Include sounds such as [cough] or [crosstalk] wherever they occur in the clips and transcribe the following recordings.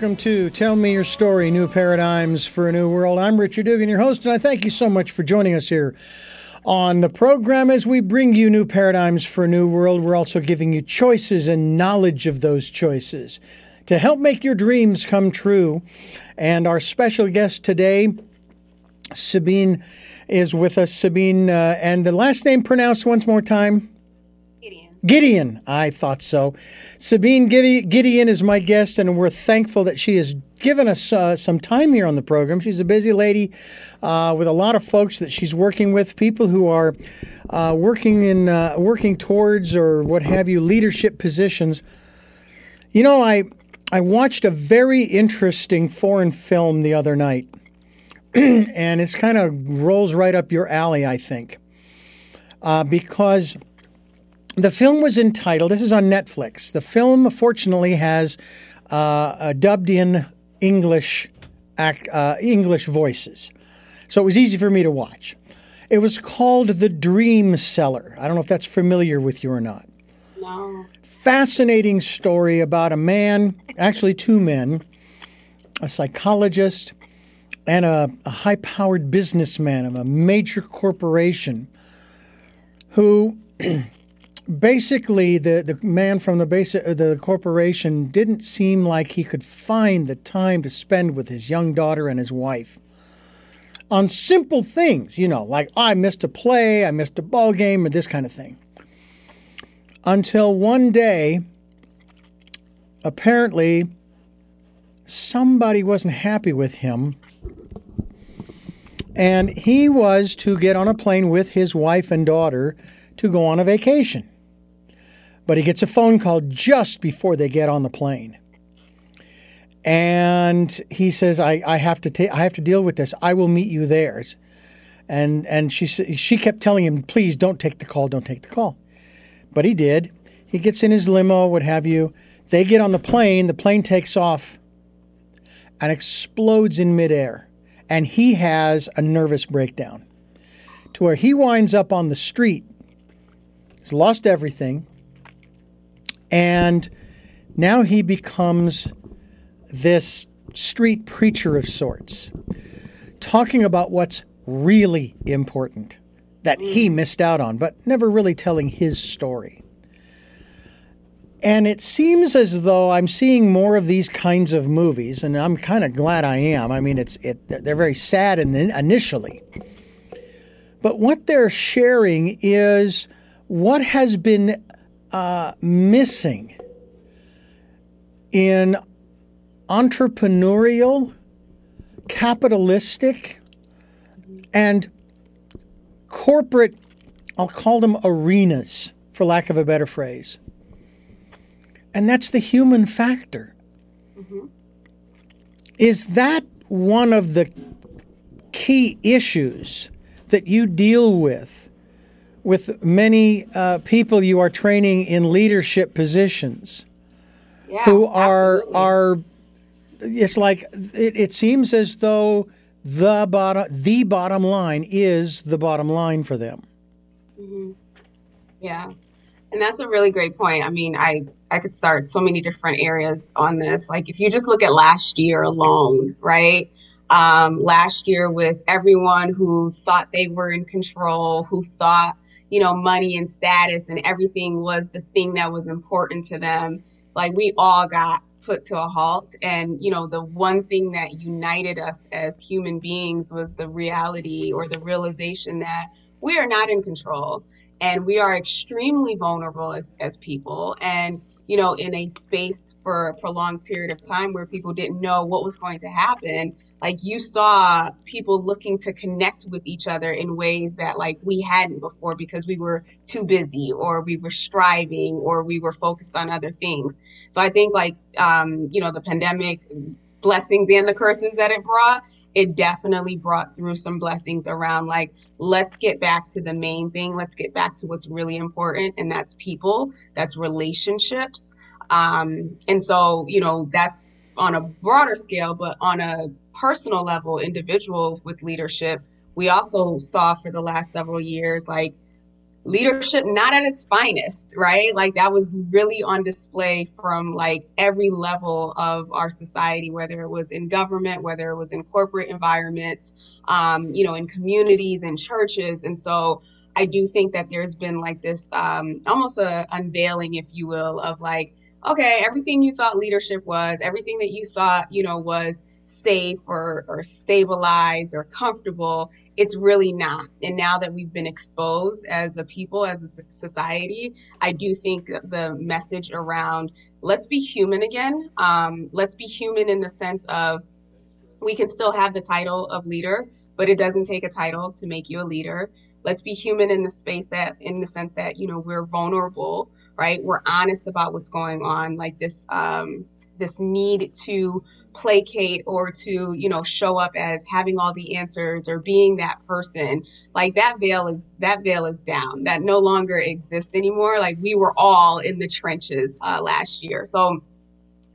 welcome to Tell Me Your Story New Paradigms for a New World. I'm Richard Dugan, your host, and I thank you so much for joining us here on the program as we bring you new paradigms for a new world. We're also giving you choices and knowledge of those choices to help make your dreams come true. And our special guest today, Sabine, is with us. Sabine, uh, and the last name pronounced once more time. Gideon, I thought so. Sabine Gideon is my guest, and we're thankful that she has given us uh, some time here on the program. She's a busy lady uh, with a lot of folks that she's working with, people who are uh, working in uh, working towards or what have you leadership positions. You know, I I watched a very interesting foreign film the other night, [clears throat] and it's kind of rolls right up your alley, I think, uh, because the film was entitled, this is on Netflix. The film, fortunately, has uh, dubbed in English, act, uh, English voices. So it was easy for me to watch. It was called The Dream Seller. I don't know if that's familiar with you or not. No. Fascinating story about a man, actually, two men, a psychologist and a, a high powered businessman of a major corporation who [clears throat] basically the, the man from the basic uh, the corporation didn't seem like he could find the time to spend with his young daughter and his wife on simple things you know like oh, i missed a play i missed a ball game or this kind of thing. Until one day apparently somebody wasn't happy with him and he was to get on a plane with his wife and daughter to go on a vacation but he gets a phone call just before they get on the plane. And he says, I, I have to ta- I have to deal with this. I will meet you there. And and she she kept telling him, please don't take the call, don't take the call. But he did. He gets in his limo, what have you. They get on the plane, the plane takes off and explodes in midair. And he has a nervous breakdown to where he winds up on the street. He's lost everything. And now he becomes this street preacher of sorts, talking about what's really important that he mm. missed out on, but never really telling his story. And it seems as though I'm seeing more of these kinds of movies, and I'm kind of glad I am. I mean, it's it, they're very sad in initially, but what they're sharing is what has been uh, missing in entrepreneurial, capitalistic, and corporate, I'll call them arenas, for lack of a better phrase. And that's the human factor. Mm-hmm. Is that one of the key issues that you deal with with many uh, people you are training in leadership positions yeah, who are absolutely. are it's like it, it seems as though the bottom the bottom line is the bottom line for them. Mm-hmm. yeah. And that's a really great point. I mean i i could start so many different areas on this. Like if you just look at last year alone right? Um, last year with everyone who thought they were in control who thought you know, money and status and everything was the thing that was important to them. Like we all got put to a halt. And, you know, the one thing that united us as human beings was the reality or the realization that we are not in control and we are extremely vulnerable as, as people. And, you know, in a space for a prolonged period of time where people didn't know what was going to happen, like you saw people looking to connect with each other in ways that like we hadn't before because we were too busy or we were striving or we were focused on other things. So i think like um, you know the pandemic blessings and the curses that it brought it definitely brought through some blessings around like let's get back to the main thing. Let's get back to what's really important and that's people that's relationships. Um, and so you know that's on a broader scale but on a personal level, individual with leadership, we also saw for the last several years, like leadership not at its finest, right? Like that was really on display from like every level of our society, whether it was in government, whether it was in corporate environments, um, you know, in communities and churches. And so I do think that there's been like this um, almost a unveiling, if you will, of like, okay, everything you thought leadership was, everything that you thought, you know, was safe or, or stabilized or comfortable it's really not. And now that we've been exposed as a people, as a society, I do think the message around let's be human again. Um, let's be human in the sense of we can still have the title of leader, but it doesn't take a title to make you a leader. Let's be human in the space that, in the sense that, you know, we're vulnerable, right? We're honest about what's going on, like this, um, this need to placate or to you know show up as having all the answers or being that person like that veil is that veil is down. That no longer exists anymore. Like we were all in the trenches uh, last year. So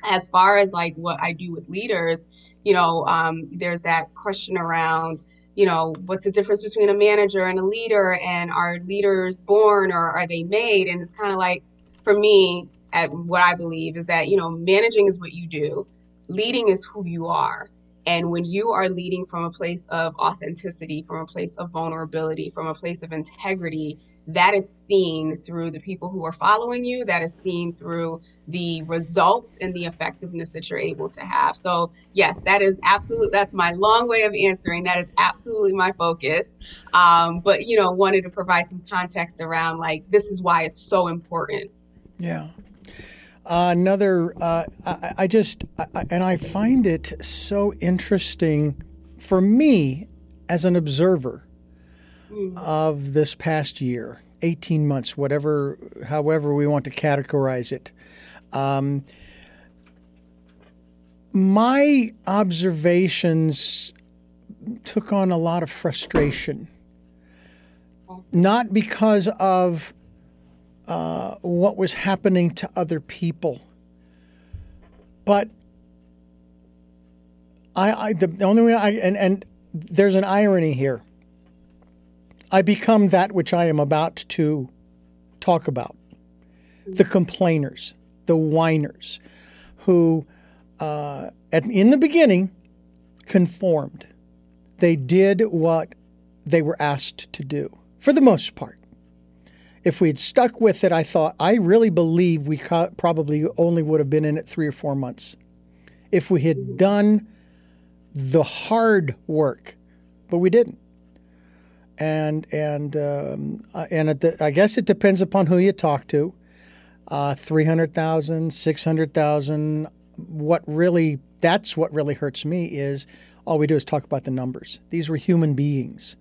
as far as like what i do with leaders you know um, there's that question around you know what's the difference between a manager and a leader? And are leaders born or are they made? And it's kind of like for me at what i believe is that you know managing is what you do leading is who you are. And when you are leading from a place of authenticity, from a place of vulnerability, from a place of integrity, that is seen through the people who are following you, that is seen through the results and the effectiveness that you're able to have. So, yes, that is absolutely, that's my long way of answering. That is absolutely my focus. Um, but, you know, wanted to provide some context around like, this is why it's so important. Yeah. Uh, another, uh, I, I, just, I, and I find it so interesting for me as an observer mm. of this past year, 18 months, whatever, however we want to categorize it. Um, my observations took on a lot of frustration, not because of uh, what was happening to other people. But I, I the only way I and, and there's an irony here. I become that which I am about to talk about. The complainers, the whiners, who uh, at, in the beginning conformed. They did what they were asked to do, for the most part if we had stuck with it, I thought, I really believe we co- probably only would have been in it three or four months. If we had done the hard work, but we didn't. And and um, uh, and the, I guess it depends upon who you talk to. Uh, 300,000, 600,000. What really, that's what really hurts me is all we do is talk about the numbers. These were human beings.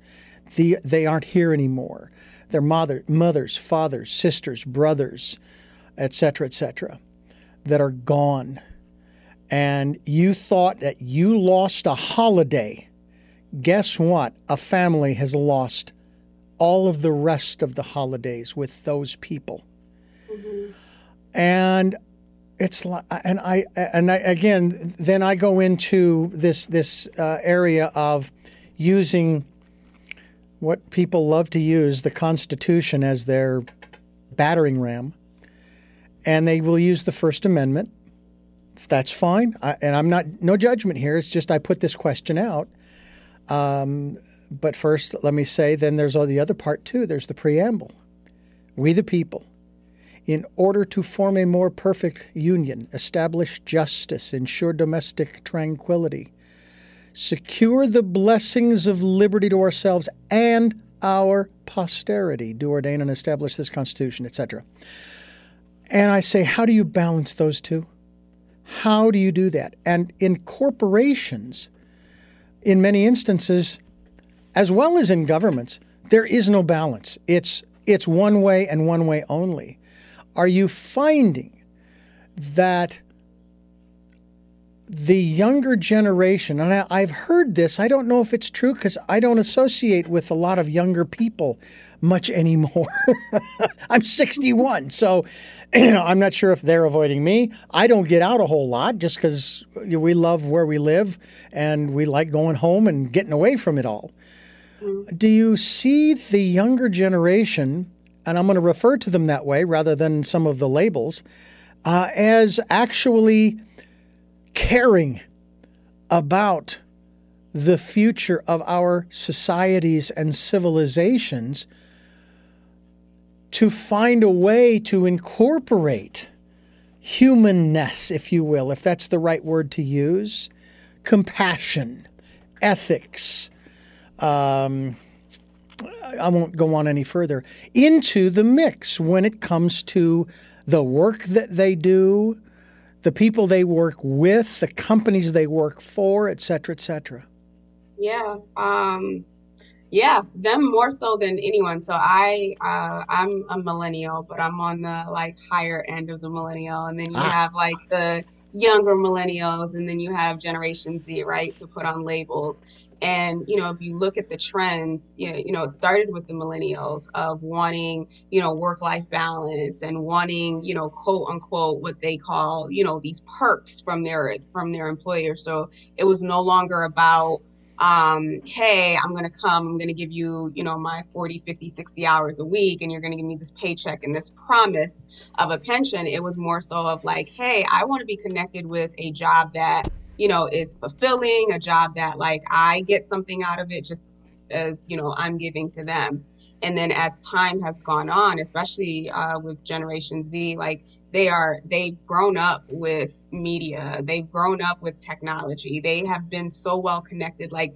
The, they aren't here anymore their mother, mothers, fathers, sisters, brothers, etc., etc., that are gone. And you thought that you lost a holiday. Guess what? A family has lost all of the rest of the holidays with those people. Mm-hmm. And it's like, and I, and I, again, then I go into this, this uh, area of using what people love to use the Constitution as their battering ram, and they will use the First Amendment. That's fine, I, and I'm not no judgment here. It's just I put this question out. Um, but first, let me say, then there's all the other part too. There's the preamble. We the people, in order to form a more perfect union, establish justice, ensure domestic tranquility, secure the blessings of liberty to ourselves and our posterity, do ordain and establish this Constitution, etc. And I say, how do you balance those two? How do you do that? And in corporations, in many instances, as well as in governments, there is no balance. It's, it's one way and one way only. Are you finding that the younger generation, and I, have heard this, I don't know if it's true because I don't associate with a lot of younger people much [laughs] anymore. I'm 61, so [clears throat] you know, I'm not sure if they're avoiding me. I don't get out a whole lot just because we love where we live and we like going home and getting away from it all. Mm. Do you see the younger generation and I'm going to refer to them that way rather than some of the labels, uh, as actually caring about the future of our societies and civilizations to find a way to incorporate humanness, if you will, if that's the right word to use, compassion, ethics. Um, I won't go on any further into the mix when it comes to the work that they do, the people they work with, the companies they work for, et cetera, et cetera. Yeah. Um, yeah, them more so than anyone. So I, uh, I'm a millennial, but I'm on the like higher end of the millennial, and then you ah. have like the younger millennials, and then you have Generation Z, right, to put on labels. And you know, if you look at the trends, you know, you know, it started with the millennials of wanting, you know, work-life balance and wanting, you know, quote unquote, what they call, you know, these perks from their from their employer. So it was no longer about um, hey, I'm going to come, I'm going to give you, you know, my 40, 50, 60 hours a week, and you're going to give me this paycheck and this promise of a pension. It was more so of like, hey, I want to be connected with a job that, you know, is fulfilling, a job that like I get something out of it just as, you know, I'm giving to them. And then as time has gone on, especially uh, with Generation Z, like they are they've grown up with media they've grown up with technology they have been so well connected. Like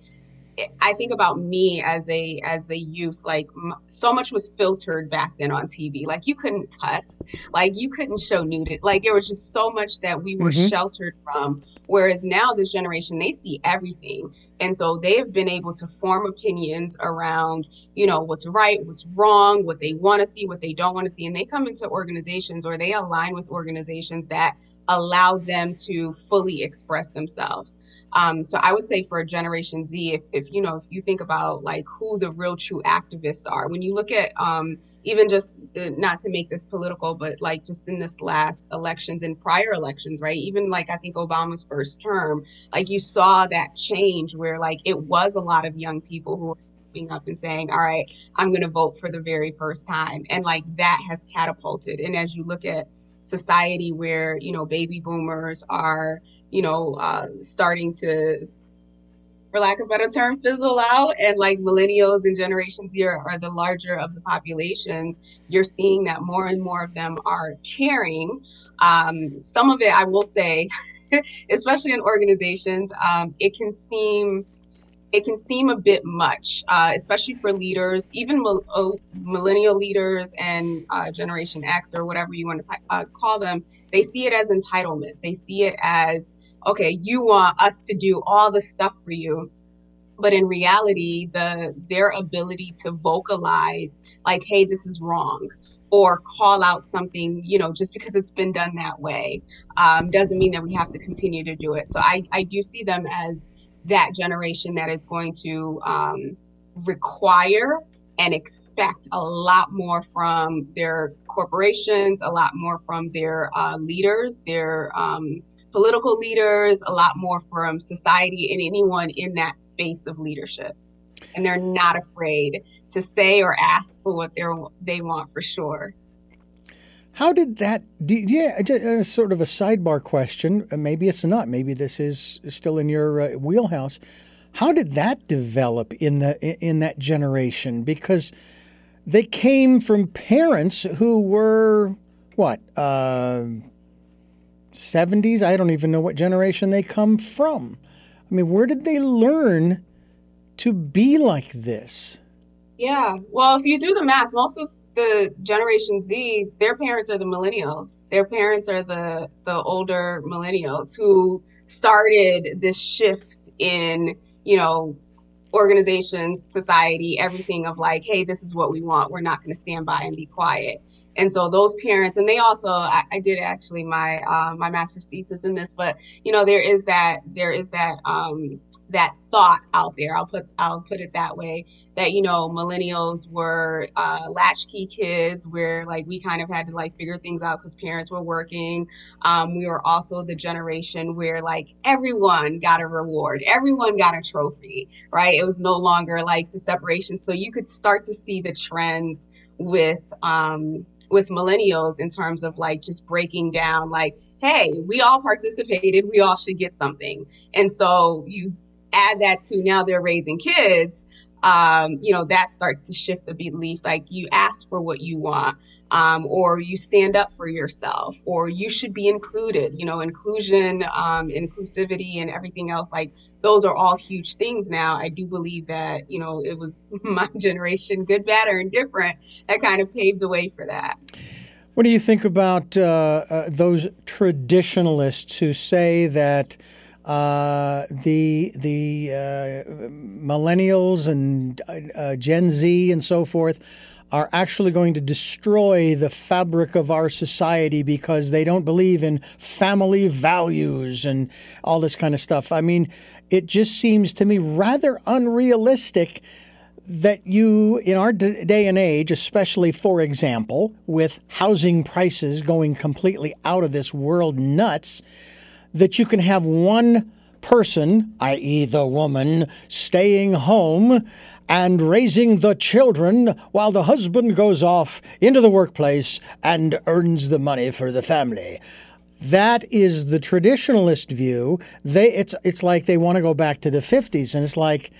I think about me as a as a youth like so much was filtered back then on TV like you couldn't cuss. Like you couldn't show nudity. Like there was just so much that we were mm-hmm. sheltered from whereas now this generation they see everything and so they have been able to form opinions around, you know, what's right, what's wrong, what they want to see, what they don't want to see. And they come into organizations or they align with organizations that allow them to fully express themselves. Um, so I would say for Generation Z, if, if you know, if you think about like who the real true activists are, when you look at um, even just uh, not to make this political, but like just in this last elections and prior elections, right? Even like I think Obama's first term, like you saw that change where like it was a lot of young people who up and saying, all right, I'm going to vote for the very first time. And like that has catapulted. And as you look at society where, you know, baby boomers are, you know, uh, starting to, for lack of a better term, fizzle out. And like millennials and generations here are, the larger of the populations. You're seeing that more and more of them are caring. Um, some of it, I will say, [laughs] especially in organizations, um, it can seem it can seem a bit much, uh, especially for leaders, even mil- millennial leaders and uh, Generation X or whatever you want to t- uh, call them. They see it as entitlement. They see it as, okay, you want us to do all the stuff for you. But in reality, the their ability to vocalize, like, hey, this is wrong, or call out something, you know, just because it's been done that way, um, doesn't mean that we have to continue to do it. So I, I do see them as that generation that is going to um, require and expect a lot more from their corporations, a lot more from their uh, leaders, their um, political leaders, a lot more from society and anyone in that space of leadership. And they're not afraid to say or ask for what they they want for sure. How did that? yeah, just, uh, sort of a sidebar question. Uh, maybe it's not. Maybe this is still in your uh, wheelhouse. How did that develop in the in that generation? Because they came from parents who were what uh, seventies. I don't even know what generation they come from. I mean, where did they learn to be like this? Yeah. Well, if you do the math, most of the Generation Z, their parents are the millennials. Their parents are the the older millennials who started this shift in, you know, organizations, society, everything of like, hey, this is what we want. We're not going to stand by and be quiet. And so those parents, and they also, I, I did actually my uh, my master's thesis in this, but you know, there is that there is that um, that thought out there. I'll put I'll put it that way. That you know, millennials were uh, latchkey kids, where like we kind of had to like figure things out because parents were working. Um, we were also the generation where like everyone got a reward, everyone got a trophy, right? It was no longer like the separation, so you could start to see the trends with um, with millennials in terms of like just breaking down like hey we all participated we all should get something. And so you add that to now they're raising kids um, you know that starts to shift the belief like you ask for what you want um, or you stand up for yourself or you should be included you know inclusion um, inclusivity and everything else like those are all huge things now. I do believe that you know it was [laughs] my generation good bad or indifferent that kind of paved the way for that. What do you think about uh, uh, those traditionalists who say that uh, the the uh, millennials and uh, Gen Z and so forth are actually going to destroy the fabric of our society because they don't believe in family values and all this kind of stuff. I mean, it just seems to me rather unrealistic that you, in our day and age, especially for example, with housing prices going completely out of this world nuts, that you can have one person, i.e., the woman, staying home and raising the children while the husband goes off into the workplace and earns the money for the family. That is the traditionalist view. They it's it's like they want to go back to the 50s and it's like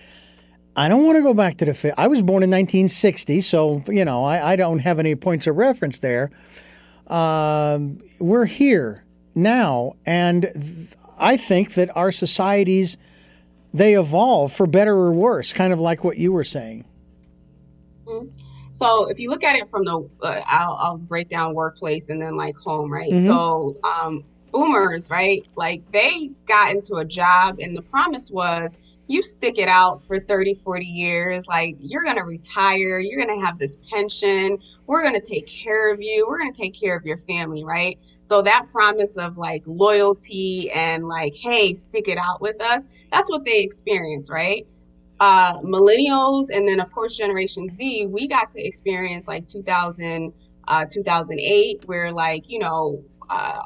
I don't want to go back to the 50s. I was born in 1960, so you know, I, I don't have any points of reference there. Um, we're here now, and th- I think that our societies they evolve for better or worse, kind of like what you were saying. Mm-hmm. So if you look at it from the, uh, I'll, I'll, break down workplace and then like home, right? Mm-hmm. So um, boomers, right? Like they got into a job and the promise was you stick it out for 30, 40 years. Like you're going to retire, you're going to have this pension, we're going to take care of you, we're going to take care of your family, right? So that promise of like loyalty and like, hey, stick it out with us, that's what they experience, right? Uh, millennials and then of course Generation Z, we got to experience like 2000, uh, 2008, where like, you know, uh,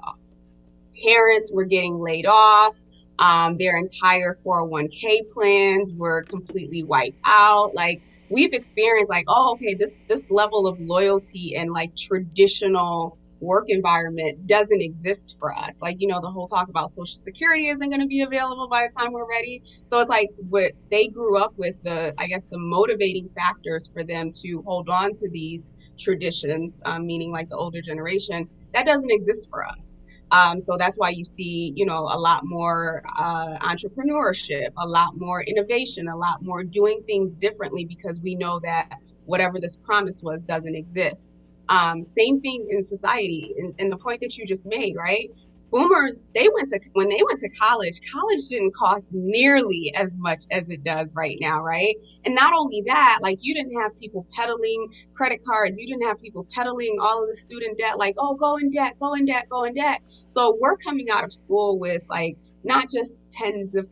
parents were getting laid off um, their entire 401k plans were completely wiped out. Like we've experienced like, oh, okay, this this level of loyalty and like traditional work environment doesn't exist for us. Like, you know, the whole talk about social security isn't going to be available by the time we're ready. So it's like what they grew up with the, I guess, the motivating factors for them to hold on to these traditions, um, meaning like the older generation, that doesn't exist for us. Um, so that's why you see, you know, a lot more uh, entrepreneurship, a lot more innovation, a lot more doing things differently because we know that whatever this promise was doesn't exist. Um, same thing in society, and the point that you just made, right? Boomers they went to when they went to college college didn't cost nearly as much as it does right now right? And not only that like you didn't have people peddling credit cards. You didn't have people peddling all of the student debt like oh go in debt go in debt go in debt. So we're coming out of school with like not just tens of,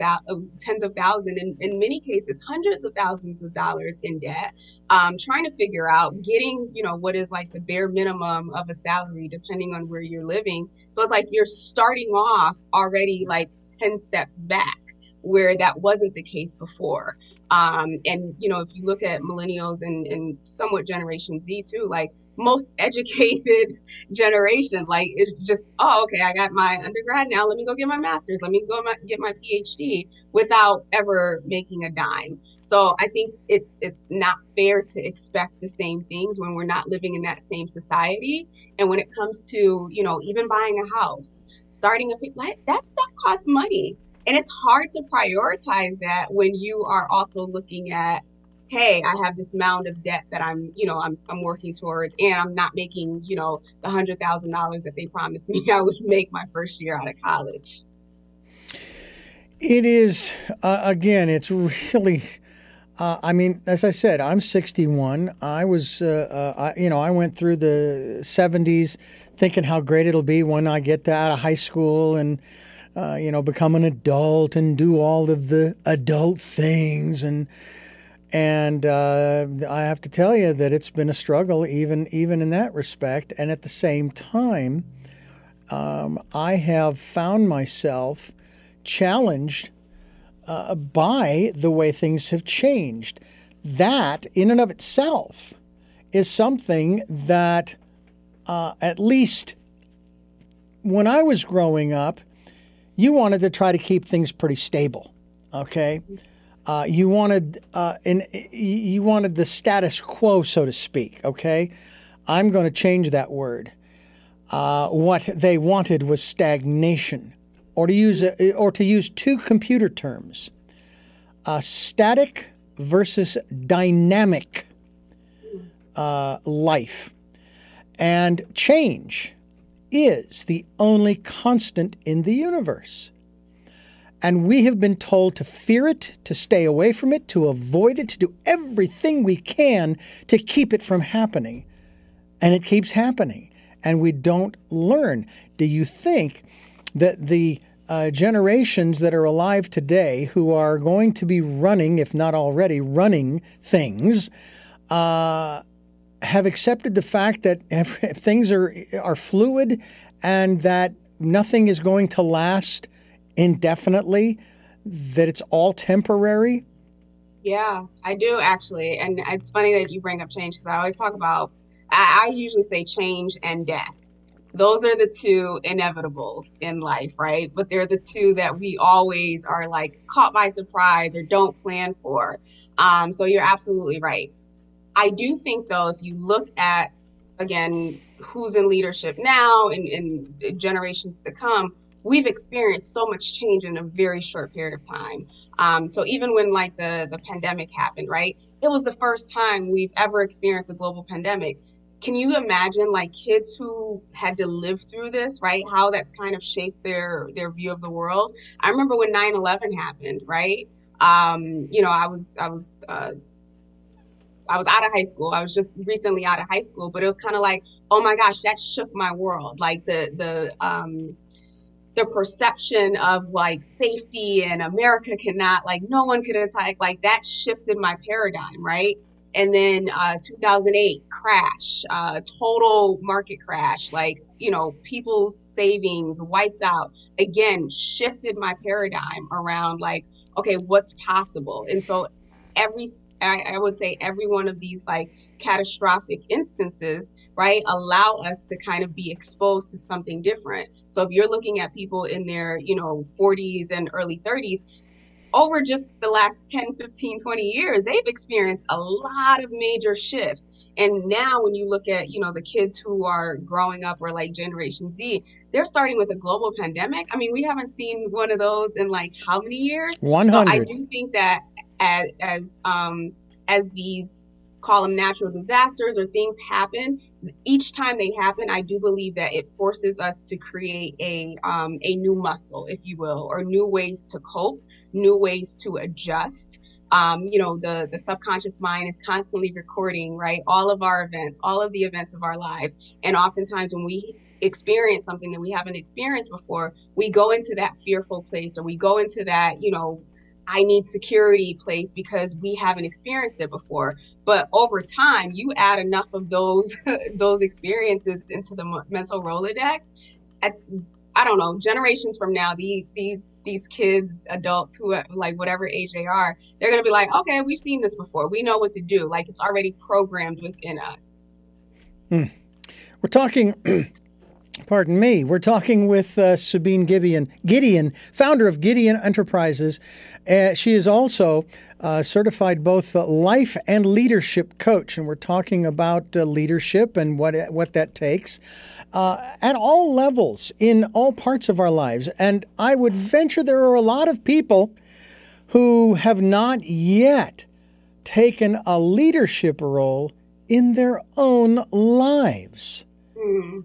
tens of thousands, in, in many cases, hundreds of thousands of dollars in debt, um, trying to figure out getting, you know, what is like the bare minimum of a salary, depending on where you're living. So it's like you're starting off already like 10 steps back where that wasn't the case before. Um, and, you know, if you look at millennials and, and somewhat Generation Z too, like most educated [laughs] generation. Like it just, oh, okay, I got my undergrad now. Let me go get my master's. Let me go my, get my PhD without ever making a dime. So I think it's it's not fair to expect the same things when we're not living in that same society. And when it comes to you know even buying a house, starting a that stuff costs money. And it's hard to prioritize that when you are also looking at hey, I have this mound of debt that I'm, you know, I'm, I'm working towards, and I'm not making, you know, the hundred thousand dollars that they promised me [laughs] I would make my first year out of college. It is uh, again. It's really. Uh, I mean, as I said, I'm 61. I was, uh, uh I, you know, I went through the 70s thinking how great it'll be when I get out of high school and, uh, you know, become an adult and do all of the adult things and and uh, I have to tell you that it's been a struggle, even even in that respect. And at the same time, um, I have found myself challenged uh, by the way things have changed. That, in and of itself, is something that, uh, at least when I was growing up, you wanted to try to keep things pretty stable. Okay, uh, you wanted uh, you wanted the status quo, so to speak. Okay, I'm going to change that word. Uh, what they wanted was stagnation, or to use a, or to use two computer terms: uh, static versus dynamic uh, life. And change is the only constant in the universe. And we have been told to fear it, to stay away from it, to avoid it, to do everything we can to keep it from happening. And it keeps happening. And we don't learn. Do you think that the uh, generations that are alive today who are going to be running, if not already running things, uh, have accepted the fact that [laughs] things are are fluid and that nothing is going to last indefinitely, that it's all temporary? Yeah, I do actually. And it's funny that you bring up change because I always talk about, I, I usually say change and death. Those are the two inevitables in life, right? But they're the two that we always are like caught by surprise or don't plan for. Um, so you're absolutely right. I do think, though, if you look at, again, who's in leadership now and, and generations to come, we've experienced so much change in a very short period of time. Um, so even when like the the pandemic happened, right? It was the first time we've ever experienced a global pandemic. Can you imagine like kids who had to live through this, right? How that's kind of shaped their their view of the world. I remember when 9/11 happened, right? Um, you know, I was I was uh, I was out of high school. I was just recently out of high school, but it was kind of like, oh my gosh, that shook my world. Like the the um the perception of like safety and America cannot like no one could attack like that shifted my paradigm, right? And then uh, 2008 crash, uh, total market crash, like you know people's savings wiped out. Again, shifted my paradigm around like okay, what's possible. And so every I, I would say every one of these like catastrophic instances, right, allow us to kind of be exposed to something different. So if you're looking at people in their, you know, 40s and early 30s, over just the last 10, 15, 20 years, they've experienced a lot of major shifts. And now when you look at, you know, the kids who are growing up or like Generation Z, they're starting with a global pandemic. I mean, we haven't seen one of those in like how many years? 100. So I do think that as as um, as these call them natural disasters or things happen. Each time they happen i do believe that it forces us to create a um, a new muscle if you will or new ways to cope new ways to adjust. Um, you know the the subconscious mind is constantly recording right all of our events all of the events of our lives. And oftentimes when we experience something that we haven't experienced before we go into that fearful place or we go into that you know I need security place because we haven't experienced it before. But over time, you add enough of those [laughs] those experiences into the mental Rolodex. At, I don't know, generations from now, these these these kids, adults who like whatever age they are, they're gonna be like, okay, we've seen this before. We know what to do. Like it's already programmed within us. Hmm. We're talking [clears throat] Pardon me. We're talking with uh, Sabine Gideon, Gideon, founder of Gideon Enterprises. Uh, she is also uh, certified both life and leadership coach, and we're talking about uh, leadership and what what that takes uh, at all levels in all parts of our lives. And I would venture there are a lot of people who have not yet taken a leadership role in their own lives. Mm.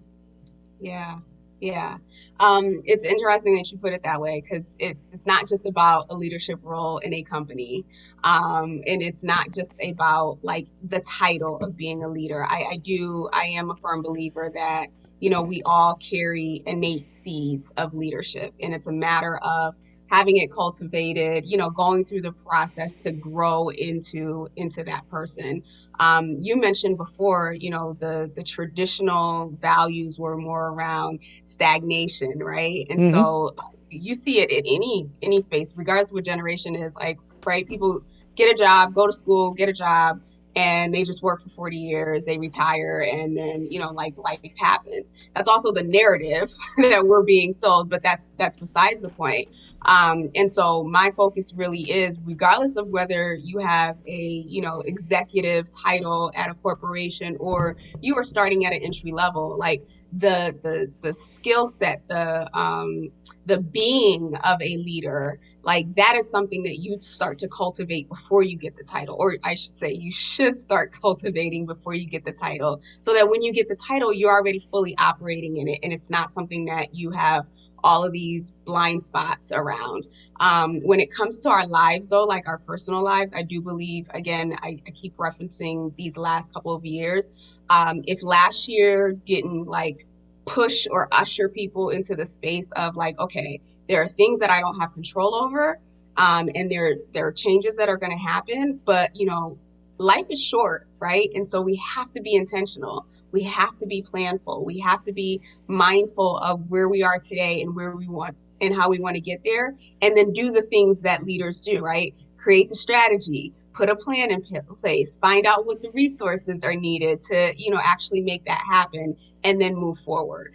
Yeah, yeah. Um, it's interesting that you put it that way because it's it's not just about a leadership role in a company, um, and it's not just about like the title of being a leader. I, I do. I am a firm believer that you know we all carry innate seeds of leadership, and it's a matter of having it cultivated you know going through the process to grow into into that person um, you mentioned before, you know, the the traditional values were more around stagnation, right? And mm-hmm. so you see it in any any space, regardless of what generation is. Like, right? People get a job, go to school, get a job, and they just work for 40 years, they retire, and then you know, like life happens. That's also the narrative [laughs] that we're being sold, but that's that's besides the point. Um, and so my focus really is, regardless of whether you have a you know executive title at a corporation or you are starting at an entry level, like the the the skill set, the um, the being of a leader like that is something that you start to cultivate before you get the title or i should say you should start [laughs] cultivating before you get the title so that when you get the title you're already fully operating in it and it's not something that you have all of these blind spots around. Um, when it comes to our lives, though, like our personal lives, I do believe, again, I, I keep referencing these last couple of years. Um, if last year didn't like push or usher people into the space of like, okay, there are things that I don't have control over, um, and there there are changes that are going to happen. But you know, life is short, right? And so we have to be intentional. We have to be planful. We have to be mindful of where we are today and where we want and how we want to get there, and then do the things that leaders do, right? Create the strategy, put a plan in place, find out what the resources are needed to, you know, actually make that happen, and then move forward.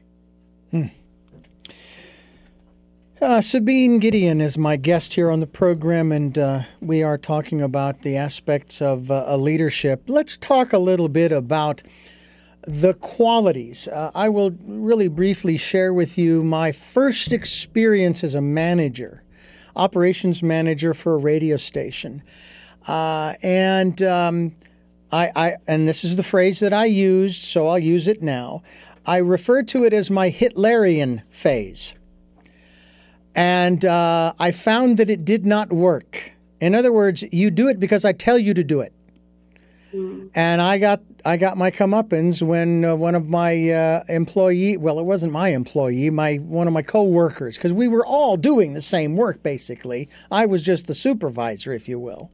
Hmm. Uh, Sabine Gideon is my guest here on the program, and uh, we are talking about the aspects of uh, leadership. Let's talk a little bit about the qualities. Uh, I will really briefly share with you my first experience as a manager, operations manager for a radio station. Uh, and um, I, I, and this is the phrase that I used, so I'll use it now. I refer to it as my Hitlerian phase. And uh, I found that it did not work. In other words, you do it because I tell you to do it. Mm. And I got I got my comeuppance when uh, one of my uh, employee well it wasn't my employee my one of my coworkers because we were all doing the same work basically. I was just the supervisor if you will.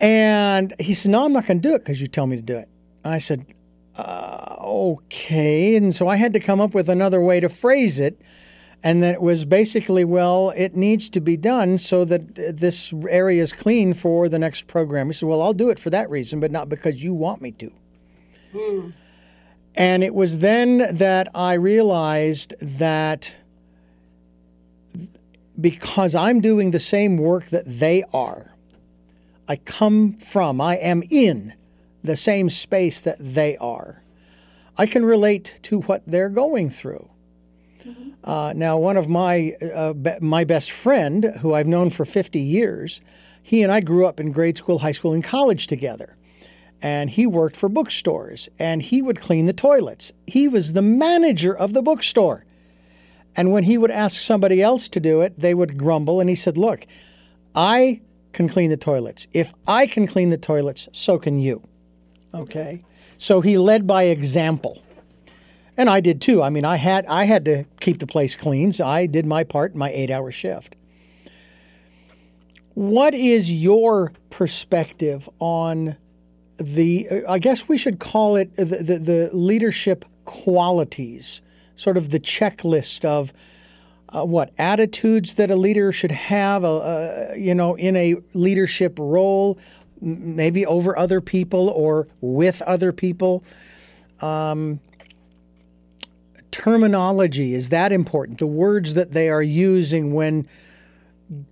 And he said no I'm not going to do it because you tell me to do it. I said uh, okay. And so I had to come up with another way to phrase it and that it was basically, well, it needs to be done so that this area is clean for the next program. He said, well, I'll do it for that reason, but not because you want me to. Mm. And it was then that I realized that because I'm doing the same work that they are, I come from, I am in the same space that they are. I can relate to what they're going through. Uh, now, one of my uh, be- my best friend, who I've known for 50 years, he and I grew up in grade school, high school, and college together. And he worked for bookstores, and he would clean the toilets. He was the manager of the bookstore. And when he would ask somebody else to do it, they would grumble. And he said, "Look, I can clean the toilets. If I can clean the toilets, so can you." Okay. So he led by example and I did too. I mean, I had I had to keep the place clean, so I did my part in my eight-hour shift. What is your perspective on the? I guess we should call it the, the, the leadership qualities, sort of the checklist of. Uh, what attitudes that a leader should have, uh, uh, you know, in a leadership role, maybe over other people or with other people. Um, terminology is that important? The words that they are using when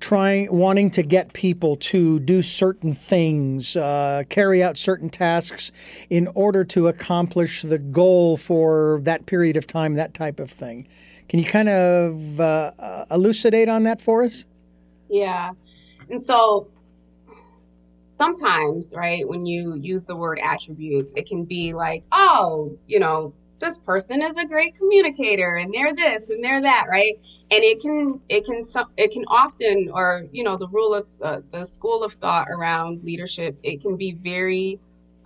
trying wanting to get people to do certain things uh, carry out certain tasks in order to accomplish the goal for that period of time that type of thing. Can you kind of uh, uh elucidate on that for us? Yeah. And so sometimes right when you use the word attributes it can be like oh you know this person is a great communicator and they're this and they're that right? And it can it can it can often or you know the rule of uh, the school of thought around leadership it can be very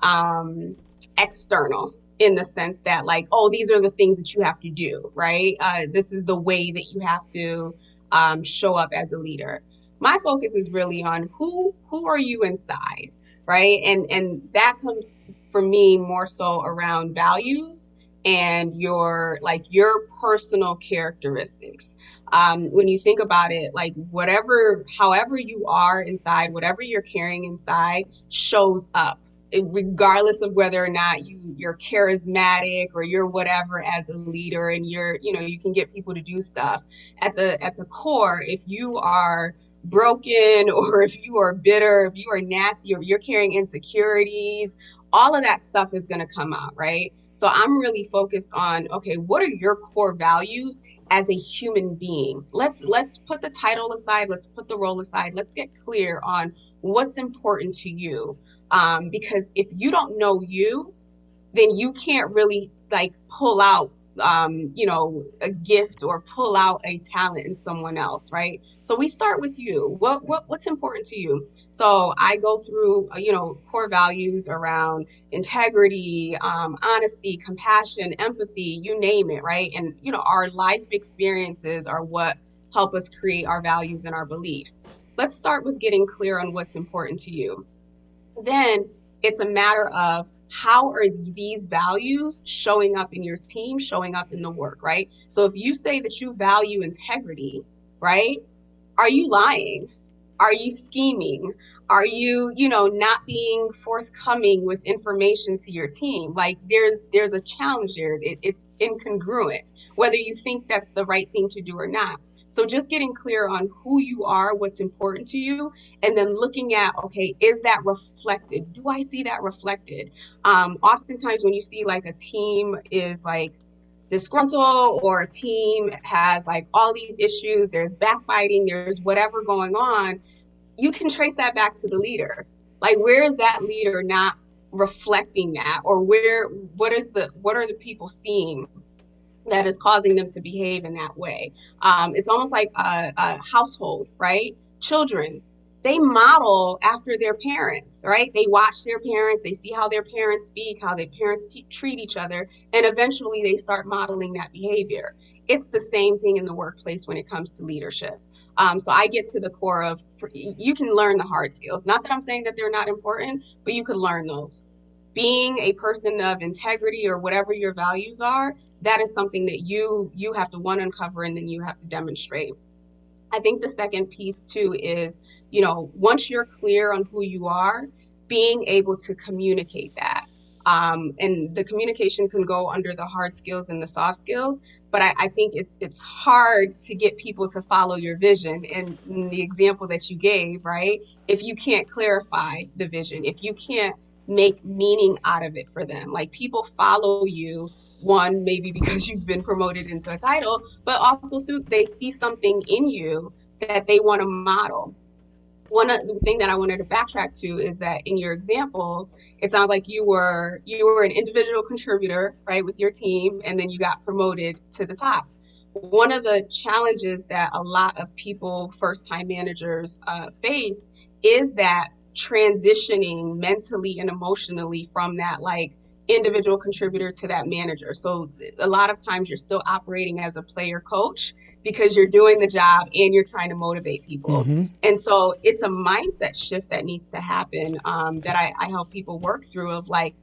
um external in the sense that like oh these are the things that you have to do right? Uh, this is the way that you have to um, show up as a leader. My focus is really on who who are you inside right? And and that comes for me more so around values and your like your personal characteristics. Um, when you think about it like whatever however you are inside whatever you're carrying inside shows up regardless of whether or not you you're charismatic or you're whatever as a leader and you're you know you can get people to do stuff. At the at the core if you are broken [laughs] or if you are bitter if you are nasty or you're carrying insecurities all of that stuff is going to come out right so i'm really focused on okay what are your core values as a human being? Let's let's put the title aside let's put the role aside let's get clear on what's important to you. Um, because if you don't know you, then you can't really like pull out um, you know, a gift or pull out a talent in someone else, right? So we start with you. What what what's important to you? So I go through, uh, you know, core values around integrity, um, honesty, compassion, empathy, you name it, right? And you know, our life experiences are what help us create our values and our beliefs. Let's start with getting clear on what's important to you then it's a matter of how are these values showing up in your team, showing up in the work, right? So if you say that you value integrity, right? Are you lying? Are you scheming? Are you, you know, not being forthcoming with information to your team? Like there's there's a challenge there. It, it's incongruent, whether you think that's the right thing to do or not. So just getting clear on who you are, what's important to you, and then looking at, okay, is that reflected? Do I see that reflected? Um, oftentimes when you see like a team is like disgruntled or a team has like all these issues, there's backbiting, there's whatever going on, you can trace that back to the leader. Like where is that leader not reflecting that or where what is the what are the people seeing that is causing them to behave in that way. Um, it's almost like a, a household, right? Children, they model after their parents, right? They watch their parents, they see how their parents speak, how their parents t- treat each other, and eventually they start modeling that behavior. It's the same thing in the workplace when it comes to leadership. Um, so I get to the core of you can learn the hard skills. Not that I'm saying that they're not important, but you could learn those. Being a person of integrity or whatever your values are, that is something that you you have to one uncover and then you have to demonstrate. I think the second piece too is you know once you're clear on who you are being able to communicate that. Um, and the communication can go under the hard skills and the soft skills but I, I, think it's it's hard to get people to follow your vision and the example that you gave right? If you can't clarify the vision if you can't make meaning out of it for them. Like people follow you one maybe because you've been promoted into a title but also so they see something in you that they want to model. One of the thing that i wanted to backtrack to is that in your example it sounds like you were you were an individual contributor right with your team and then you got promoted to the top. One of the challenges that a lot of people first time managers uh, face is that transitioning mentally and emotionally from that like individual contributor to that manager. So a lot of times you're still operating as a player coach because you're doing the job and you're trying to motivate people. Mm-hmm. And so it's a mindset shift that needs to happen um, that I, I help people work through of like,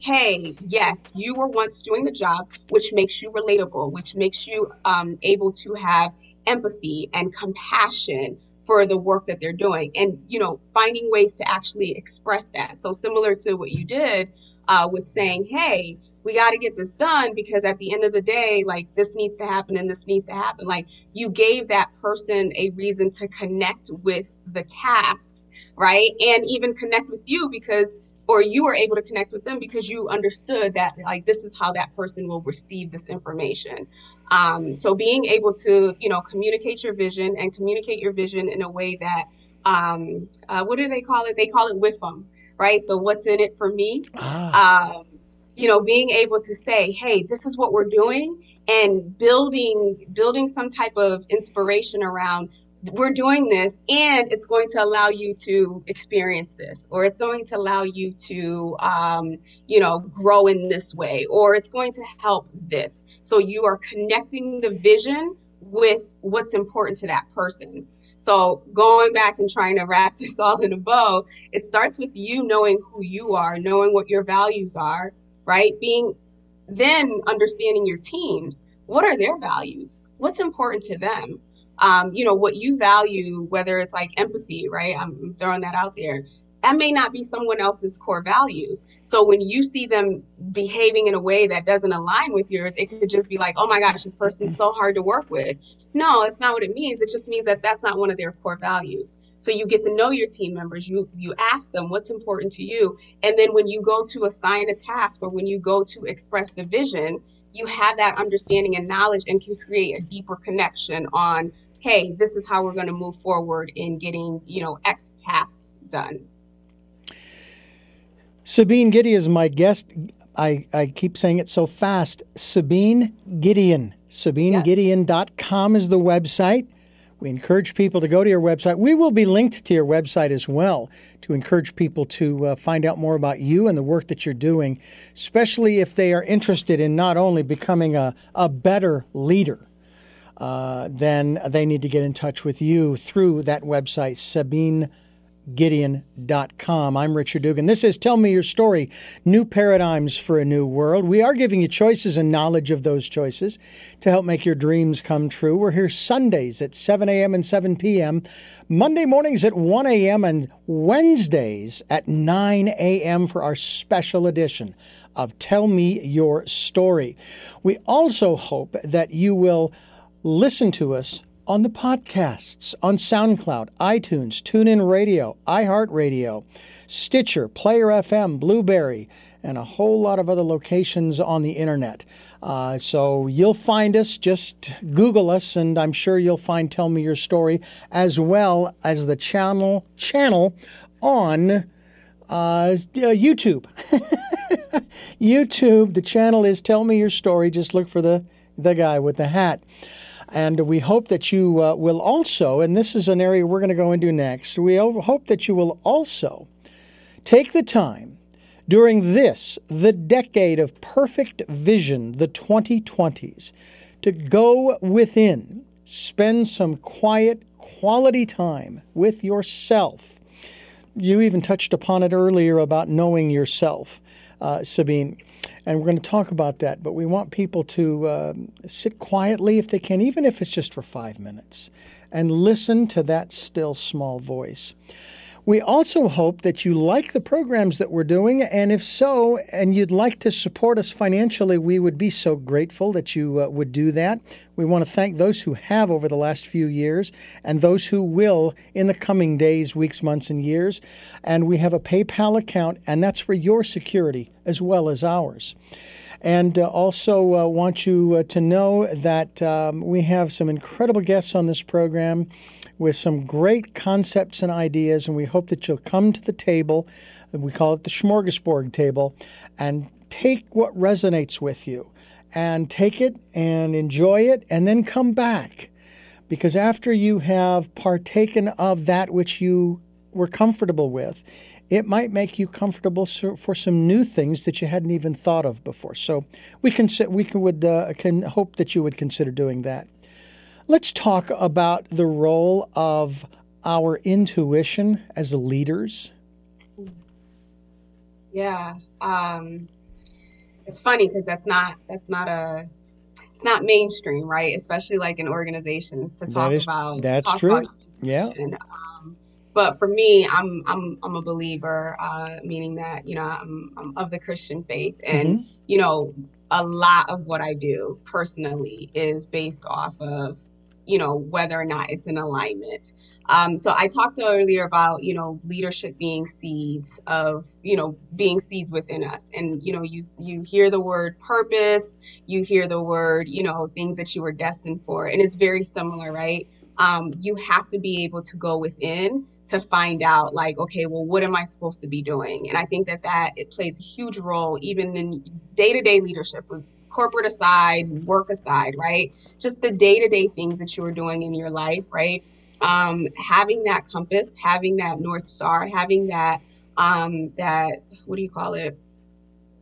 hey, yes, you were once doing the job, which makes you relatable, which makes you um, able to have empathy and compassion for the work that they're doing and you know finding ways to actually express that so similar to what you did uh, with saying, hey, we got to get this done because at the end of the day, like this needs to happen and this needs to happen. Like you gave that person a reason to connect with the tasks, right? And even connect with you because, or you were able to connect with them because you understood that like this is how that person will receive this information. Um, so being able to, you know, communicate your vision and communicate your vision in a way that, um, uh, what do they call it? They call it WIFM right? The what's in it for me. Ah. Um, you know, being able to say, hey, this is what we're doing and building building some type of inspiration around we're doing this and it's going to allow you to experience this or it's going to allow you to um, you know grow in this way or it's going to help this so you are connecting the vision with what's important to that person so going back and trying to wrap [laughs] this all in a bow, it starts with you knowing who you are, knowing what your values are, right? Being then understanding your teams. What are their values? What's important to them? Um, you know, what you value, whether it's like empathy, right? I'm throwing that out there. that may not be someone else's core values. So when you see them behaving in a way that doesn't align with yours, it could just be like, oh my gosh, this person's so hard to work with. No, it's not what it means. It just means that that's not one of their core values. So you get to know your team members. You you ask them what's important to you, and then when you go to assign a task or when you go to express the vision, you have that understanding and knowledge and can create a deeper connection on, hey, this is how we're going to move forward in getting you know X tasks done. Sabine Giddy is my guest. I, I keep saying it so fast. Sabine Gideon. SabineGideon.com is the website. We encourage people to go to your website. We will be linked to your website as well to encourage people to uh, find out more about you and the work that you're doing, especially if they are interested in not only becoming a, a better leader, uh, then they need to get in touch with you through that website, Sabine gideon.com. I'm Richard Dugan. This is Tell Me Your Story New Paradigms for a New World. We are giving you choices and knowledge of those choices to help make your dreams come true. We're here Sundays at 7 a.m. and 7 p.m., Monday mornings at 1 a.m., and Wednesdays at 9 a.m. for our special edition of Tell Me Your Story. We also hope that you will listen to us on the podcasts on SoundCloud, iTunes, TuneIn Radio, iHeartRadio, Stitcher, Player FM, Blubrry, and a whole lot of other locations on the internet. Uh, so you'll find us, just Google us, and I'm sure you'll find Tell Me Your Story, as well as the channel channel on uh, uh YouTube. [laughs] YouTube, the channel is Tell Me Your Story. Just look for the, the guy with the hat. And we hope that you uh, will also, and this is an area we're going to go into next, we hope that you will also take the time during this, the decade of perfect vision, the 2020s, to go within, spend some quiet, quality time with yourself. You even touched upon it earlier about knowing yourself, uh, Sabine and we're going to talk about that. But we want people to uh, sit quietly if they can, even if it's just for five minutes, and listen to that still small voice. We also hope that you like the programs that we're doing, and if so, and you'd like to support us financially, we would be so grateful that you uh, would do that. We want to thank those who have over the last few years and those who will in the coming days, weeks, months, and years. And we have a PayPal account, and that's for your security as well as ours. And uh, also uh, want you uh, to know that um, we have some incredible guests on this program with some great concepts and ideas, and we hope that you'll come to the table. We call it the smorgasbord table, and take what resonates with you and take it and enjoy it, and then come back. Because after you have partaken of that which you were comfortable with, it might make you comfortable for some new things that you hadn't even thought of before. So we can we can, would uh, can hope that you would consider doing that. Let's talk about the role of our intuition as leaders. Yeah, um, it's funny because that's not that's not a it's not mainstream, right? Especially like in organizations to talk is, about. That's talk true. About yeah. Um, but for me, I'm I'm I'm a believer, uh, meaning that you know I'm, I'm of the Christian faith, and mm-hmm. you know a lot of what I do personally is based off of you know whether or not it's in alignment. Um, so i talked earlier about you know leadership being seeds of you know being seeds within us. And you know you you hear the word purpose you hear the word you know things that you were destined for and it's very similar right? Um, you have to be able to go within to find out like okay well what am i supposed to be doing? And i think that that it plays a huge role even in day-to-day leadership corporate aside, work aside, right? Just the day to day things that you are doing in your life, right? Um, having that compass, having that North Star, having that, um, that, what do you call it?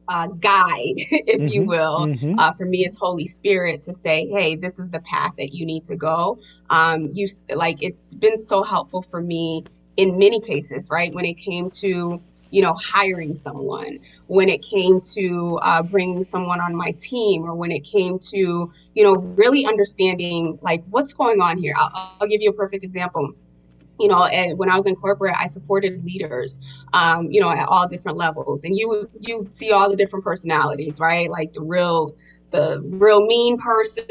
Uh, guide, [laughs] if mm-hmm, you will. Mm-hmm. Uh, for me, it's Holy Spirit to say, "Hey, this is the path that you need to go." Um, you like it's been so helpful for me in many cases, right? When it came to you know, hiring someone, when it came to uh, bringing someone on my team, or when it came to, you know, really understanding like what's going on here. I'll, I'll give you a perfect example. you know and when i was in corporate i supported leaders um, you know at all different levels and you you see all the different personalities right like the real the real mean person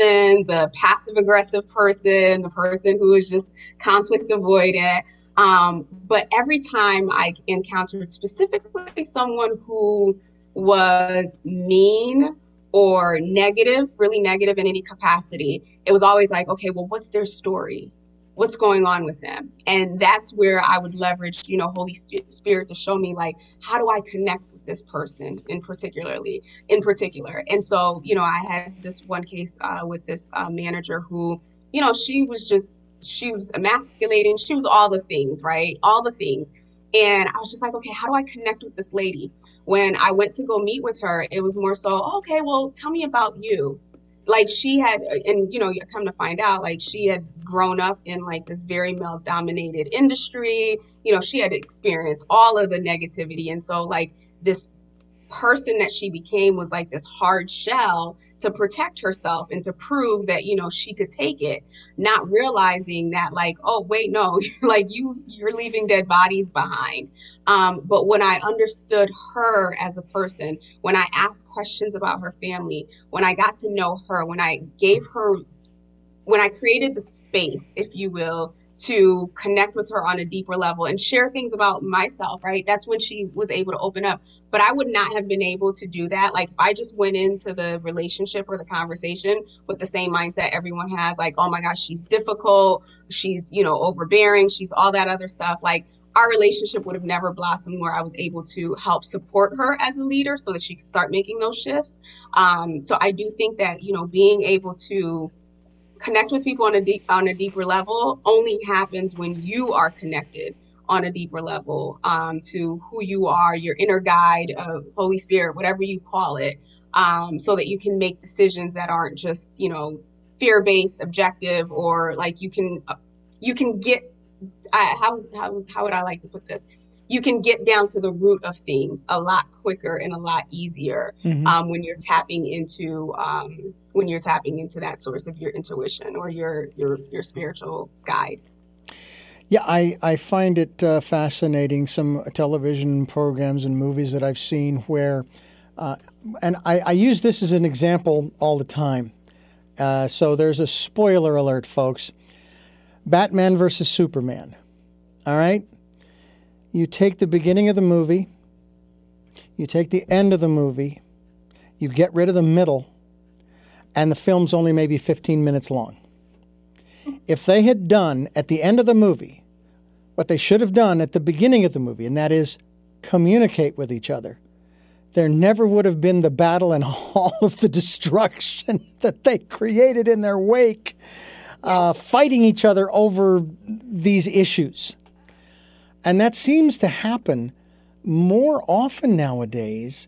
the passive aggressive person the person who is just conflict avoidant um, but every time i encountered specifically someone who was mean or negative really negative in any capacity it was always like okay well what's their story? What's going on with them? And that's where i would leverage you know holy spirit to show me like how do i connect with this person in particularly in particular? And so you know i had this one case uh, with this uh, manager who you know she was just she was emasculating she was all the things right? All the things. And i was just like okay how do i connect with this lady? When i went to go meet with her it was more so okay well tell me about you. Like she had and you know come to find out like she had grown up in like this very male dominated industry. You know she had experienced all of the negativity. And so like this person that she became was like this hard shell to protect herself and to prove that you know she could take it not realizing that like oh wait no [laughs] like you you're leaving dead bodies behind um, but when i understood her as a person when i asked questions about her family when i got to know her when i gave her when i created the space if you will to connect with her on a deeper level and share things about myself, right? That's when she was able to open up. But I would not have been able to do that. Like if I just went into the relationship or the conversation with the same mindset everyone has, like, oh my gosh, she's difficult, she's, you know, overbearing, she's all that other stuff. Like our relationship would have never blossomed where I was able to help support her as a leader so that she could start making those shifts. Um, so I do think that, you know, being able to connect with people on a deep on a deeper level only happens when you are connected on a deeper level um, to who you are, your inner guide, Holy Spirit, whatever you call it, um, so that you can make decisions that aren't just you know fear based, objective, or like you can uh, you can get. Uh, how how how would I like to put this? You can get down to the root of things a lot quicker and a lot easier mm-hmm. um, when you're tapping into um, when you're tapping into that source of your intuition or your your your spiritual guide. Yeah, I, I find it uh, fascinating some television programs and movies that I've seen where, uh, and I, I, use this as an example all the time. Uh, so there's a spoiler alert, folks Batman versus Superman. All right? You take the beginning of the movie, you take the end of the movie, you get rid of the middle, and the film's only maybe 15 minutes long. If they had done at the end of the movie what they should have done at the beginning of the movie, and that is communicate with each other, there never would have been the battle and [laughs] all of the destruction [laughs] that they created in their wake, uh, fighting each other over these issues. And that seems to happen more often nowadays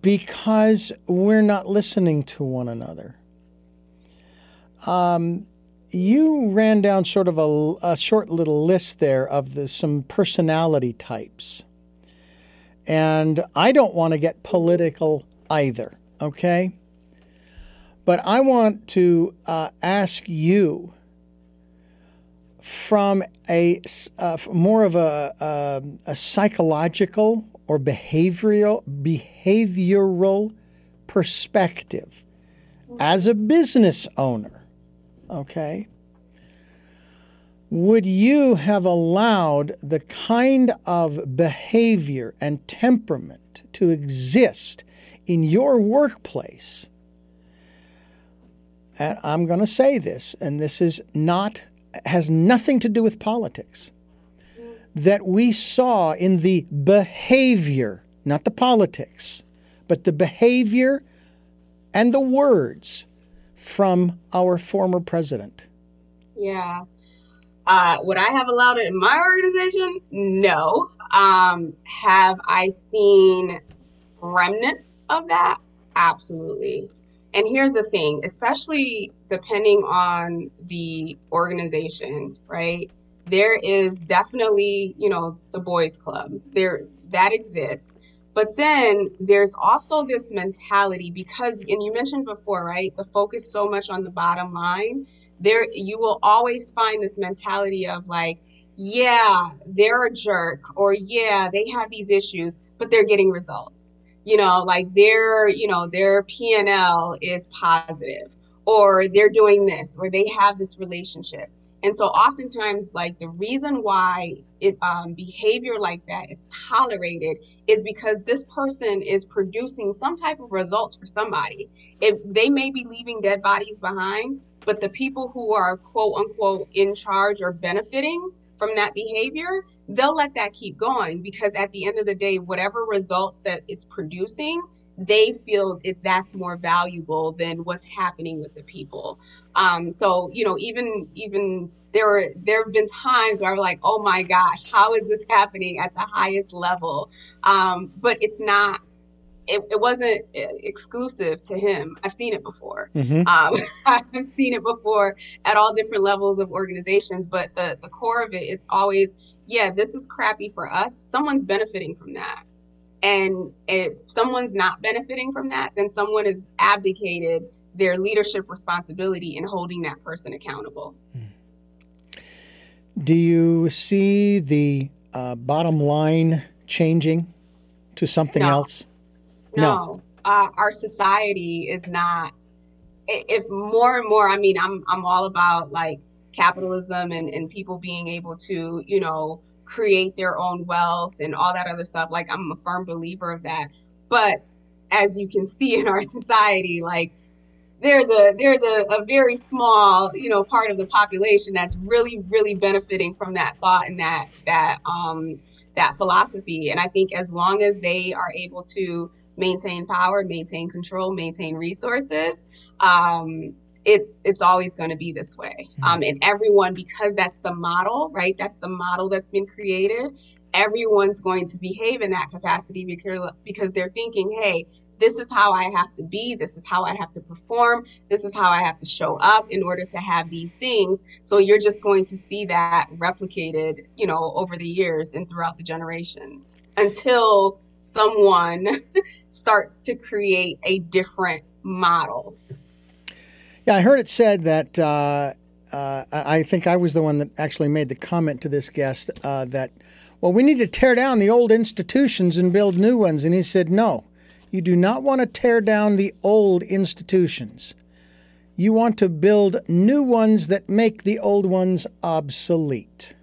because we're not listening to one another. Um, you ran down sort of a, a short little list there of the, some personality types. And I don't want to get political either, okay? But I want to uh, ask you from a uh, more of a, a, um, a psychological or behavioral behavioral perspective as a business owner okay. Would you have allowed the kind of behavior and temperament to exist in your workplace? And I'm going to say this and this is not has nothing to do with politics that we saw in the behavior, not the politics, but the behavior and the words from our former president? Yeah. Uh, would I have allowed it in my organization? No. Um, have I seen remnants of that? Absolutely. And here's the thing, especially depending on the organization, right? there is definitely, you know, the boys club. There that exists. But then there's also this mentality because and you mentioned before, right? The focus so much on the bottom line. There you will always find this mentality of like, yeah, they're a jerk, or yeah, they have these issues, but they're getting results. You know, like their, you know, their P and L is positive, or they're doing this, or they have this relationship. And so, oftentimes, like the reason why it um, behavior like that is tolerated is because this person is producing some type of results for somebody. If they may be leaving dead bodies behind, but the people who are quote unquote in charge or benefiting from that behavior, they'll let that keep going because at the end of the day, whatever result that it's producing, they feel it, that's more valuable than what's happening with the people. Um, so you know, even even there were there have been times where I was like, oh my gosh, how is this happening at the highest level? Um, but it's not. It, it wasn't exclusive to him. I've seen it before. Mm-hmm. Um, [laughs] I've seen it before at all different levels of organizations. But the the core of it, it's always, yeah, this is crappy for us. Someone's benefiting from that. And if someone's not benefiting from that, then someone is abdicated their leadership responsibility in holding that person accountable. Do you see the uh, bottom line changing to something no. else? No. no. Uh, our society is not. If more and more, I mean, I'm I'm all about like capitalism and and people being able to, you know, create their own wealth and all that other stuff. Like I'm a firm believer of that. But as you can see in our [laughs] society, like there's a there's a, a very small you know part of the population that's really really benefiting from that thought and that that um that philosophy and i think as long as they are able to maintain power maintain control maintain resources um it's it's always going to be this way mm-hmm. um and everyone because that's the model right that's the model that's been created everyone's going to behave in that capacity because because they're thinking hey this is how I have to be, this is how I have to perform, this is how I have to show up in order to have these things. So you're just going to see that replicated, you know, over the years and throughout the generations until someone [laughs] starts to create a different model. Yeah, I heard it said that. Uh, uh, I think I was the one that actually made the comment to this guest uh, that, well, we need to tear down the old institutions and build new ones. And he said, no, you do not want to tear down the old institutions. You want to build new ones that make the old ones obsolete.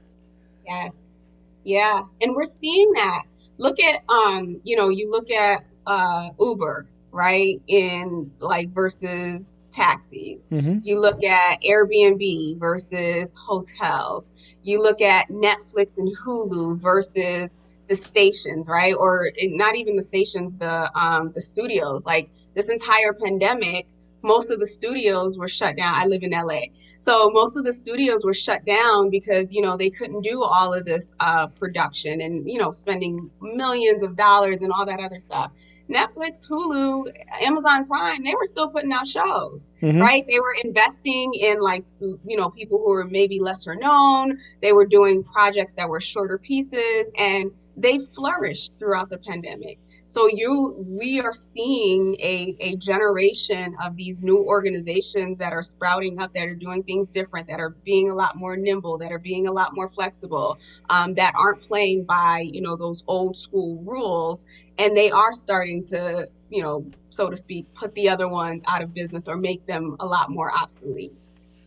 Yes. Yeah. And we're seeing that. Look at um, you know, you look at uh Uber, right? In like versus taxis. Mm-hmm. You look at Airbnb versus hotels. You look at Netflix and Hulu versus the stations, right? Or not even the stations, the um, the studios. Like this entire pandemic, most of the studios were shut down. I live in LA. So most of the studios were shut down because, you know, they couldn't do all of this uh, production and, you know, spending millions of dollars and all that other stuff. Netflix, Hulu, Amazon Prime, they were still putting out shows, mm-hmm. right? They were investing in like, you know, people who were maybe lesser known. They were doing projects that were shorter pieces and they flourished throughout the pandemic. So you we are seeing a, a generation of these new organizations that are sprouting up that are doing things different, that are being a lot more nimble, that are being a lot more flexible, um, that aren't playing by, you know, those old school rules. And they are starting to, you know, so to speak, put the other ones out of business or make them a lot more obsolete.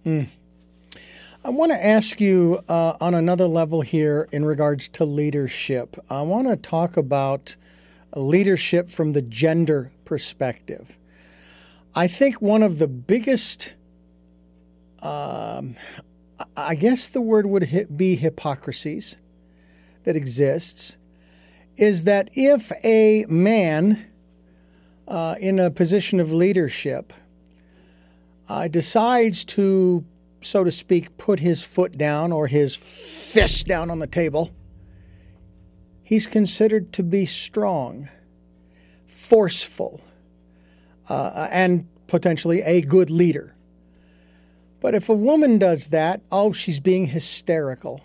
Mm. I want to ask you uh, on another level here in regards to leadership. I want to talk about leadership from the gender perspective. I think one of the biggest, um, I guess the word would be hypocrisies that exists, is that if a man uh, in a position of leadership uh, decides to so to speak, put his foot down or his fist down on the table, he's considered to be strong, forceful, uh, and potentially a good leader. But if a woman does that, oh, she's being hysterical.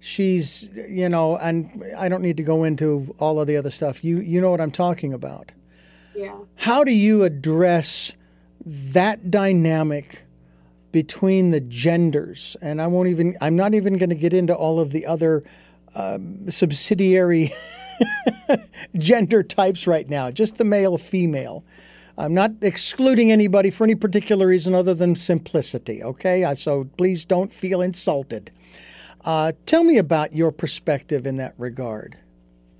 She's, you know, and I don't need to go into all of the other stuff. You, you know what I'm talking about. Yeah. How do you address that dynamic between the genders, and I won't even. I'm not even going to get into all of the other um, subsidiary [laughs] gender types right now. Just the male, female. I'm not excluding anybody for any particular reason other than simplicity. Okay, so please don't feel insulted. Uh, tell me about your perspective in that regard.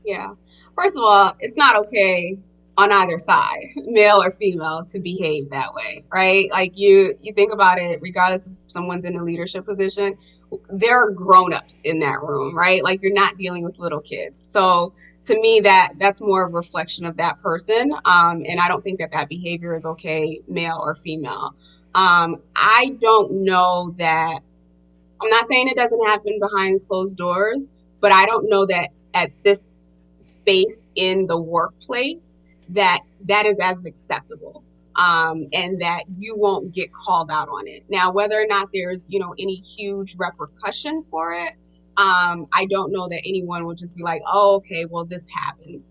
Yeah. First of all, it's not okay on either side, [laughs] male or female, to behave that way, right? Like you you think about it, regardless if someone's in a leadership position, there are grown-ups in that room, right? Like you're not dealing with little kids. So to me that that's more a reflection of that person um, and i don't think that that behavior is okay male or female um, i don't know that i'm not saying it doesn't happen behind closed doors but i don't know that at this space in the workplace that that is as acceptable um, and that you won't get called out on it. Now, whether or not there's you know any huge repercussion for it, um, I don't know that anyone would just be like, oh, okay, well, this happened.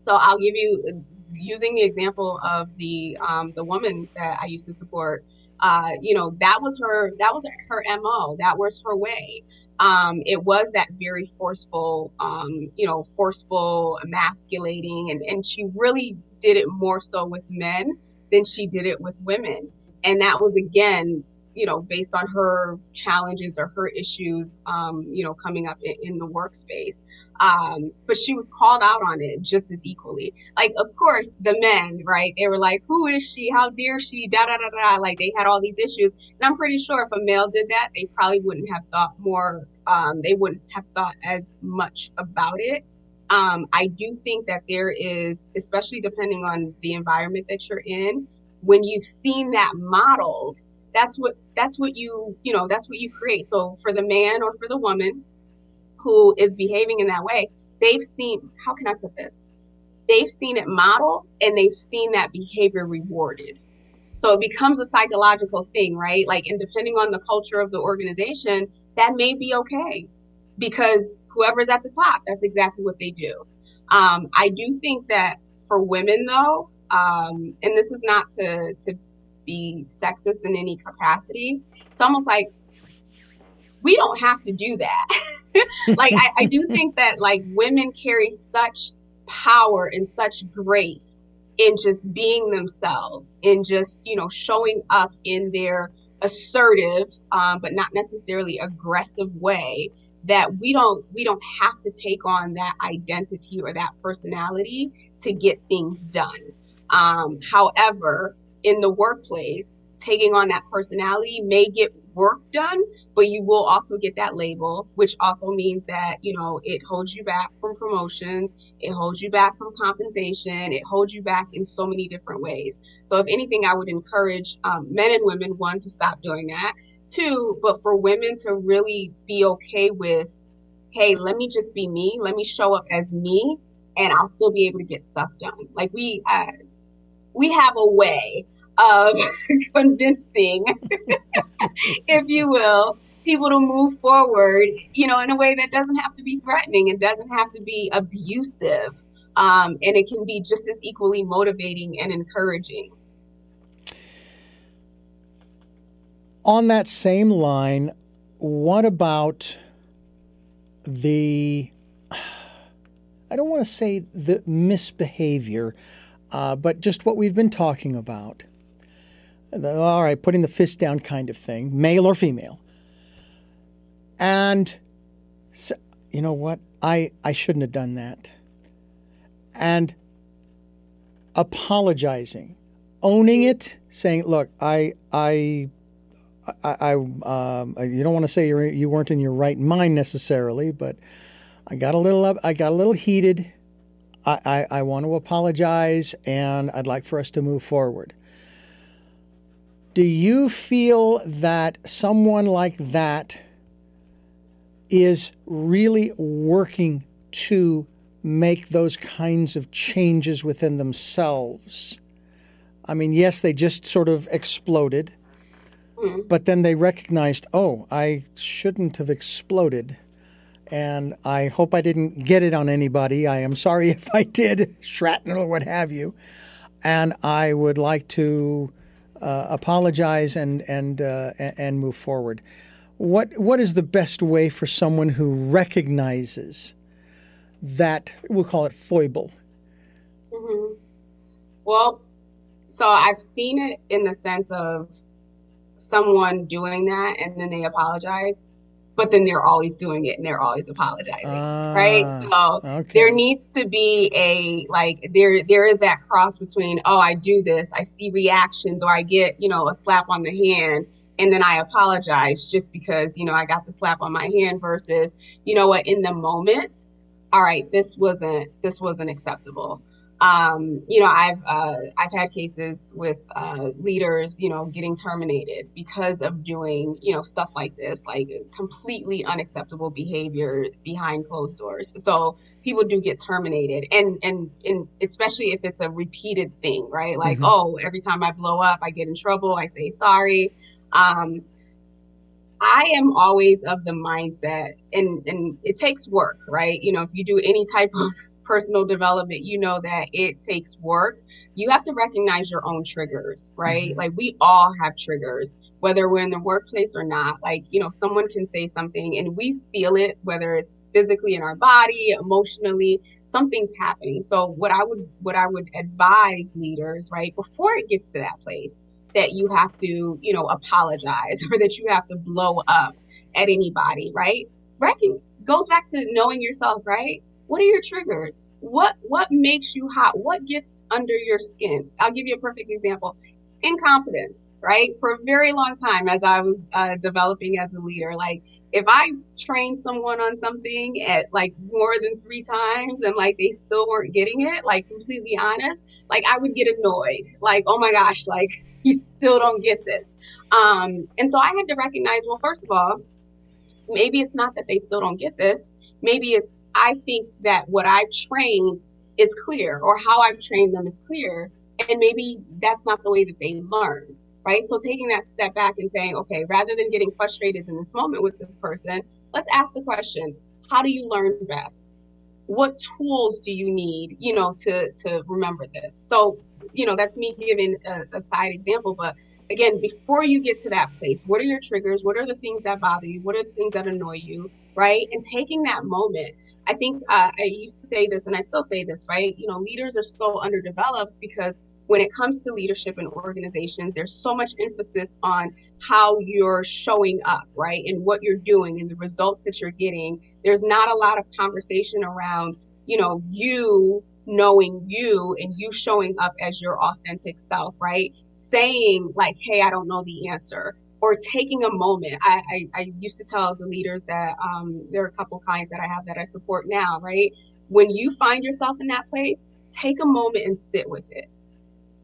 So I'll give you using the example of the um, the woman that I used to support. Uh, you know, that was her that was her mo. That was her way um, it was that very forceful, um, you know, forceful, emasculating, and, and she really did it more so with men than she did it with women. And that was again you know, based on her challenges or her issues, um, you know, coming up in, in the workspace. Um, but she was called out on it just as equally. Like, of course, the men, right? They were like, "Who is she? How dare she?" Da da da da. Like they had all these issues, and I'm pretty sure if a male did that, they probably wouldn't have thought more. Um, they wouldn't have thought as much about it. Um, I do think that there is, especially depending on the environment that you're in, when you've seen that modeled that's what that's what you you know that's what you create. So for the man or for the woman who is behaving in that way they've seen how can i put this? They've seen it modeled and they've seen that behavior rewarded. So it becomes a psychological thing right? Like and depending on the culture of the organization that may be okay because whoever's at the top that's exactly what they do. Um, i do think that for women though um, and this is not to to be sexist in any capacity. It's almost like we don't have to do that. [laughs] like I, I do [laughs] think that like women carry such power and such grace in just being themselves, in just, you know, showing up in their assertive, um, but not necessarily aggressive way that we don't we don't have to take on that identity or that personality to get things done. Um, however, in the workplace, taking on that personality may get work done, but you will also get that label, which also means that, you know, it holds you back from promotions, it holds you back from compensation, it holds you back in so many different ways. So, if anything, I would encourage um, men and women, one, to stop doing that. Two, but for women to really be okay with, hey, let me just be me, let me show up as me, and I'll still be able to get stuff done. Like, we, uh, we have a way of [laughs] convincing, [laughs] if you will, people to move forward, you know, in a way that doesn't have to be threatening and doesn't have to be abusive. Um, and it can be just as equally motivating and encouraging. On that same line, what about the, [sighs] I don't want to say the misbehavior, uh, but just what we've been talking about. The, all right, putting the fist down kind of thing, male or female. And so, you know what? I, I shouldn't have done that. And apologizing, owning it, saying, look, I, I, I, I um, you don't want to say you you weren't in your right mind necessarily, but I got a little, I got a little heated I, I, I want to apologize and I'd like for us to move forward. Do you feel that someone like that is really working to make those kinds of changes within themselves? I mean, yes, they just sort of exploded, mm-hmm. but then they recognized, oh, I shouldn't have exploded and I hope I didn't get it on anybody. I am sorry [laughs] if I did, shrapnel or what have you. And I would like to uh, apologize and and uh, and move forward. What what is the best way for someone who recognizes that we'll call it foible? Mm-hmm. Well, so I've seen it in the sense of someone doing that and then they apologize but then they're always doing it and they're always apologizing uh, right ah, so okay. there needs to be a like there there is that cross between oh i do this i see reactions or i get you know a slap on the hand and then i apologize just because you know i got the slap on my hand versus you know what in the moment all right this wasn't this wasn't acceptable um, you know, I've uh, I've had cases with uh, leaders, you know, getting terminated because of doing, you know, stuff like this, like completely unacceptable behavior behind closed doors. So people do get terminated, and and and especially if it's a repeated thing, right? Like, mm-hmm. oh, every time I blow up, I get in trouble, I say sorry. Um, I am always of the mindset, and and it takes work, right? You know, if you do any type of personal development, you know that it takes work. You have to recognize your own triggers, right? Mm-hmm. Like we all have triggers, whether we're in the workplace or not. Like, you know, someone can say something and we feel it, whether it's physically in our body, emotionally, something's happening. So what I would what I would advise leaders, right, before it gets to that place, that you have to, you know, apologize [laughs] or that you have to blow up at anybody, right? Reckon goes back to knowing yourself, right? What are your triggers? What what makes you hot? What gets under your skin? I'll give you a perfect example. Incompetence right? For a very long time as i was uh, developing as a leader like if i trained someone on something at like more than three times and like they still weren't getting it like completely honest like i would get annoyed. Like oh my gosh like [laughs] you still don't get this. Um and so i had to recognize well first of all maybe it's not that they still don't get this. Maybe it's I think that what I've trained is clear or how I've trained them is clear. And maybe that's not the way that they learn, right? So taking that step back and saying, okay, rather than getting frustrated in this moment with this person, let's ask the question, how do you learn best? What tools do you need, you know, to to remember this? So, you know, that's me giving a, a side example, but again, before you get to that place, what are your triggers? What are the things that bother you? What are the things that annoy you? Right? And taking that moment I think uh, I used to say this, and I still say this, right? You know, leaders are so underdeveloped because when it comes to leadership in organizations, there's so much emphasis on how you're showing up, right? And what you're doing and the results that you're getting. There's not a lot of conversation around, you know, you knowing you and you showing up as your authentic self, right? Saying, like, hey, I don't know the answer or taking a moment. I, I, I used to tell the leaders that um, there are a couple clients that I have that I support now, right? When you find yourself in that place, take a moment and sit with it.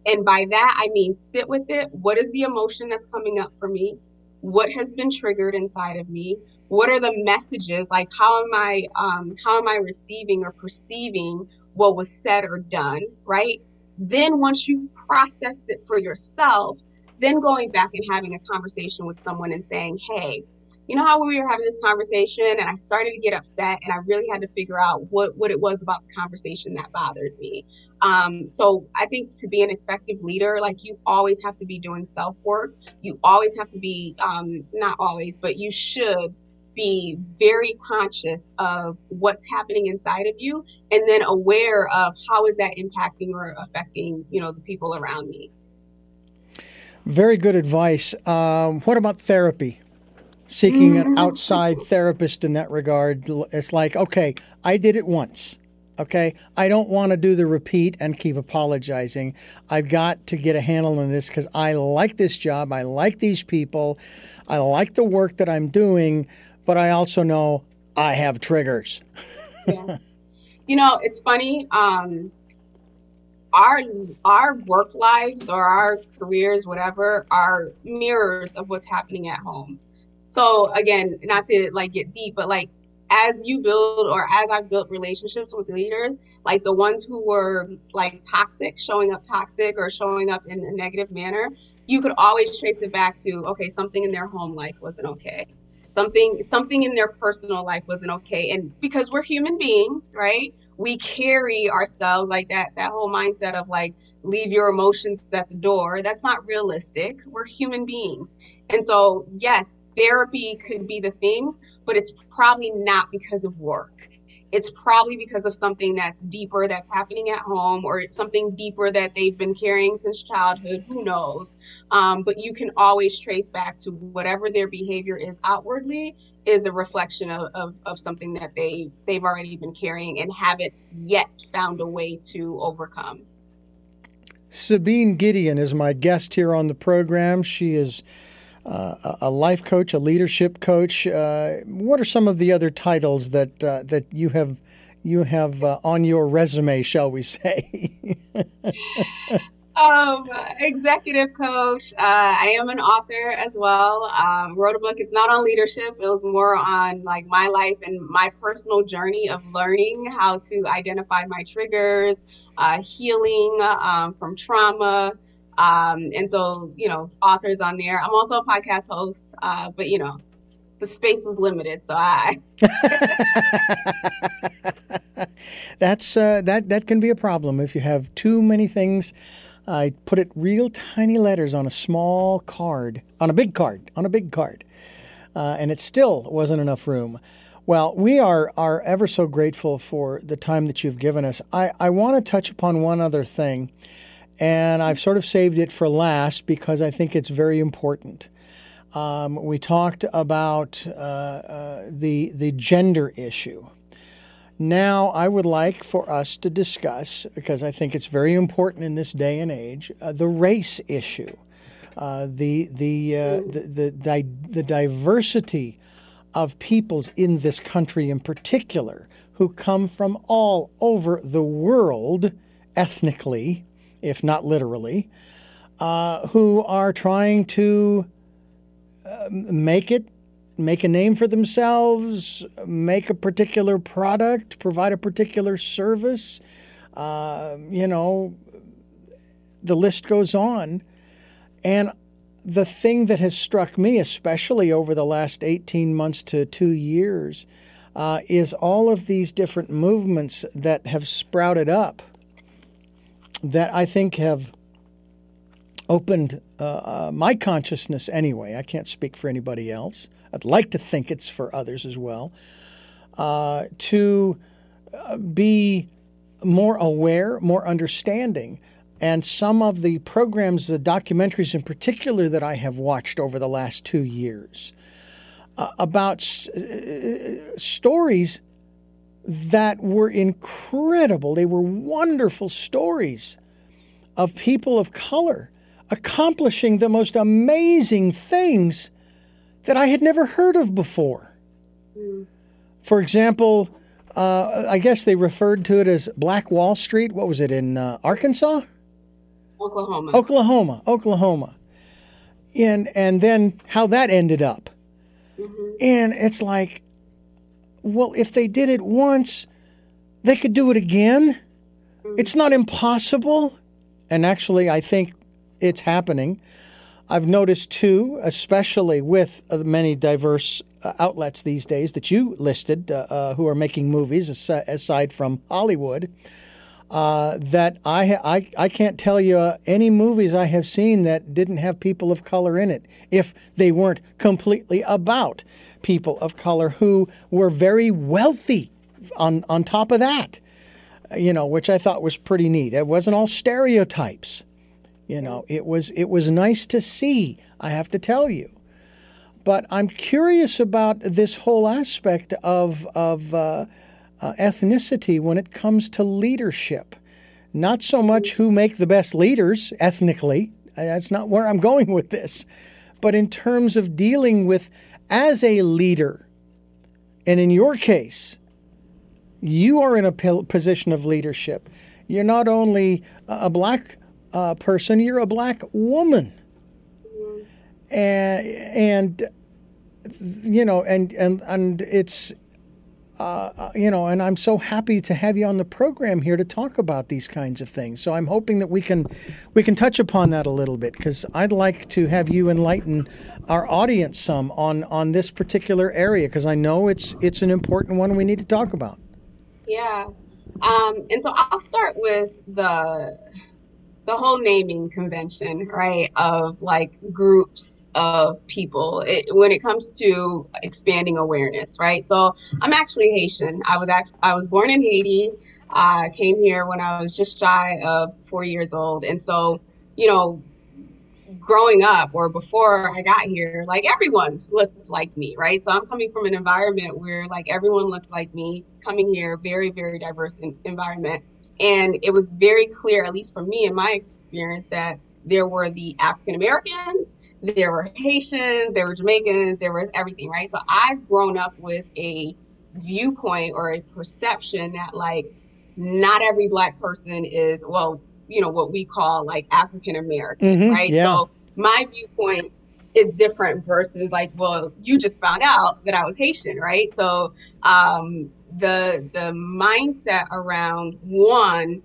And by that, I mean sit with it. What is the emotion that's coming up for me? What has been triggered inside of me? What are the messages? Like how am I um, how am I receiving or perceiving what was said or done? Right. Then once you've processed it for yourself, then going back and having a conversation with someone and saying, hey, you know how we were having this conversation and I started to get upset and I really had to figure out what, what it was about the conversation that bothered me. Um, so I think to be an effective leader, like you always have to be doing self work. You always have to be, um, not always, but you should be very conscious of what's happening inside of you and then aware of how is that impacting or affecting, you know, the people around me. Very good advice. Um, what about therapy? Seeking an mm-hmm. outside therapist in that regard. It's like, okay, I did it once. Okay, I don't want to do the repeat and keep apologizing. I've got to get a handle on this because I like this job. I like these people. I like the work that I'm doing, but I also know I have triggers. yeah. You know, it's funny. Um, our our work lives or our careers whatever are mirrors of what's happening at home. So again not to like get deep but like as you build or as i've built relationships with leaders like the ones who were like toxic showing up toxic or showing up in a negative manner you could always trace it back to okay something in their home life wasn't okay. Something something in their personal life wasn't okay. And because we're human beings right we carry ourselves like that that whole mindset of like leave your emotions at the door. That's not realistic. We're human beings. And so, yes, therapy could be the thing, but it's probably not because of work. It's probably because of something that's deeper that's happening at home or something deeper that they've been carrying since childhood. Who knows? Um, but you can always trace back to whatever their behavior is outwardly is a reflection of, of, of something that they, they've already been carrying and haven't yet found a way to overcome. Sabine Gideon is my guest here on the program. She is uh, a life coach, a leadership coach. Uh, what are some of the other titles that uh, that you have you have uh, on your resume, shall we say? [laughs] um, executive coach. Uh, I am an author as well. Um, wrote a book. It's not on leadership. It was more on like my life and my personal journey of learning how to identify my triggers, uh, healing um, from trauma. Um, and so, you know, authors on there. I'm also a podcast host, uh, but you know, the space was limited, so I. That's uh, that that can be a problem if you have too many things. I put it real tiny letters on a small card, on a big card, on a big card, uh, and it still wasn't enough room. Well, we are are ever so grateful for the time that you've given us. I, I want to touch upon one other thing and I've sort of saved it for last because I think it's very important. Um, we talked about uh, uh, the the gender issue. Now, I would like for us to discuss, because I think it's very important in this day and age, uh, the race issue, uh, the the, uh, the the the diversity of peoples in this country, in particular, who come from all over the world ethnically if not literally, uh, who are trying to uh, make it, make a name for themselves, make a particular product, provide a particular service. Uh, you know, the list goes on. And the thing that has struck me, especially over the last 18 months to two years, uh, is all of these different movements that have sprouted up that I think have opened uh, uh, my consciousness anyway. I can't speak for anybody else. I'd like to think it's for others as well. Uh, to uh, be more aware, more understanding. And some of the programs, the documentaries in particular, that I have watched over the last two years uh, about s- uh, stories that were incredible. They were wonderful stories of people of color accomplishing the most amazing things that I had never heard of before. Mm. For example, uh, I guess they referred to it as Black Wall Street. What was it in uh, Arkansas? Oklahoma. Oklahoma, Oklahoma. And and then how that ended up. Mm-hmm. And it's like well, if they did it once, they could do it again. It's not impossible. And actually, I think it's happening. I've noticed too, especially with uh, many diverse uh, outlets these days that you listed uh, uh, who are making movies aside from Hollywood, uh, that I, I, I can't tell you any movies I have seen that didn't have people of color in it if they weren't completely about people of color who were very wealthy on, on top of that, you know, which I thought was pretty neat. It wasn't all stereotypes. You know, it was it was nice to see, I have to tell you. But I'm curious about this whole aspect of, of uh, uh, ethnicity when it comes to leadership. Not so much who make the best leaders ethnically, that's not where I'm going with this, but in terms of dealing with as a leader. And in your case, you are in a position of leadership. You're not only a black uh, person, you're a black woman. And, and you know, and, and, and it's, uh, uh, you know, and I'm so happy to have you on the program here to talk about these kinds of things. So I'm hoping that we can we can touch upon that a little bit because I'd like to have you enlighten our audience some on on this particular area because I know it's it's an important one we need to talk about. Yeah, um, and so I'll start with the the whole naming convention, right, of like groups of people it, when it comes to expanding awareness, right? So I'm actually Haitian. I was act- I was born in Haiti. I came here when I was just shy of four years old, and so you know, growing up or before I got here, like everyone looked like me, right? So I'm coming from an environment where like everyone looked like me. Coming here, very very diverse environment and it was very clear, at least for me in my experience, that there were the African Americans, there were Haitians, there were Jamaicans, there was everything, right? So I've grown up with a viewpoint or a perception that like not every black person is well, you know, what we call like African American, mm-hmm, right? Yeah. So my viewpoint is different versus like, well, you just found out that I was Haitian, right? So um the the mindset around one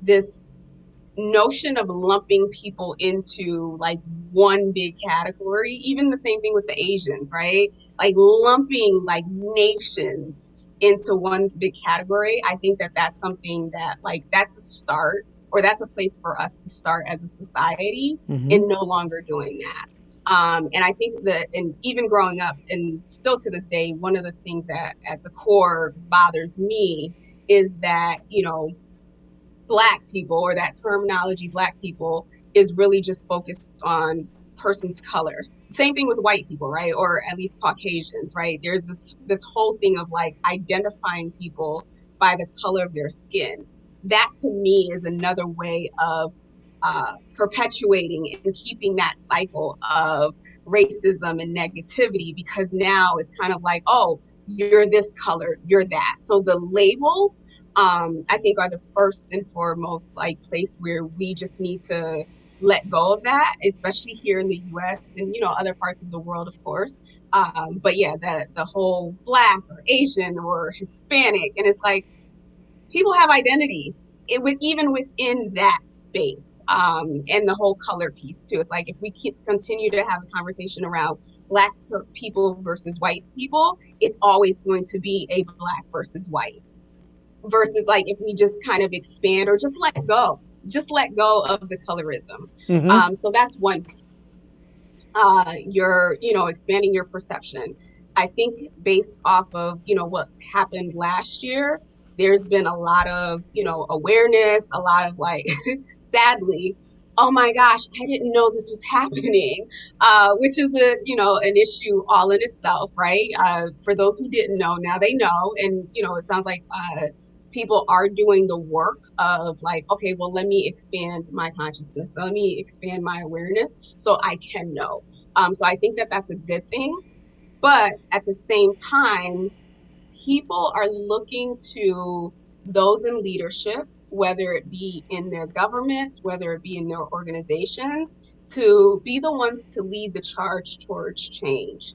this notion of lumping people into like one big category even the same thing with the asians right like lumping like nations into one big category i think that that's something that like that's a start or that's a place for us to start as a society mm-hmm. in no longer doing that um, and I think that, and even growing up, and still to this day, one of the things that at the core bothers me is that, you know, Black people or that terminology, Black people, is really just focused on person's color. Same thing with white people, right? Or at least Caucasians, right? There's this this whole thing of like identifying people by the color of their skin. That to me is another way of uh, perpetuating and keeping that cycle of racism and negativity because now it's kind of like, oh, you're this color, you're that. So the labels, um, I think, are the first and foremost like place where we just need to let go of that, especially here in the U.S. and you know other parts of the world, of course. Um, but yeah, the the whole black or Asian or Hispanic, and it's like people have identities it would even within that space um, and the whole color piece too. It's like if we continue to have a conversation around black people versus white people, it's always going to be a black versus white. Versus like if we just kind of expand or just let go, just let go of the colorism. Mm-hmm. Um, so that's one. Uh, you're you know expanding your perception. I think based off of you know what happened last year, there's been a lot of, you know, awareness, a lot of like, [laughs] sadly, oh my gosh, I didn't know this was happening, uh, which is a, you know, an issue all in itself, right? Uh, for those who didn't know, now they know. And, you know, it sounds like uh, people are doing the work of like, okay, well, let me expand my consciousness. Let me expand my awareness so I can know. Um, so I think that that's a good thing. But at the same time, people are looking to those in leadership, whether it be in their governments, whether it be in their organizations, to be the ones to lead the charge towards change.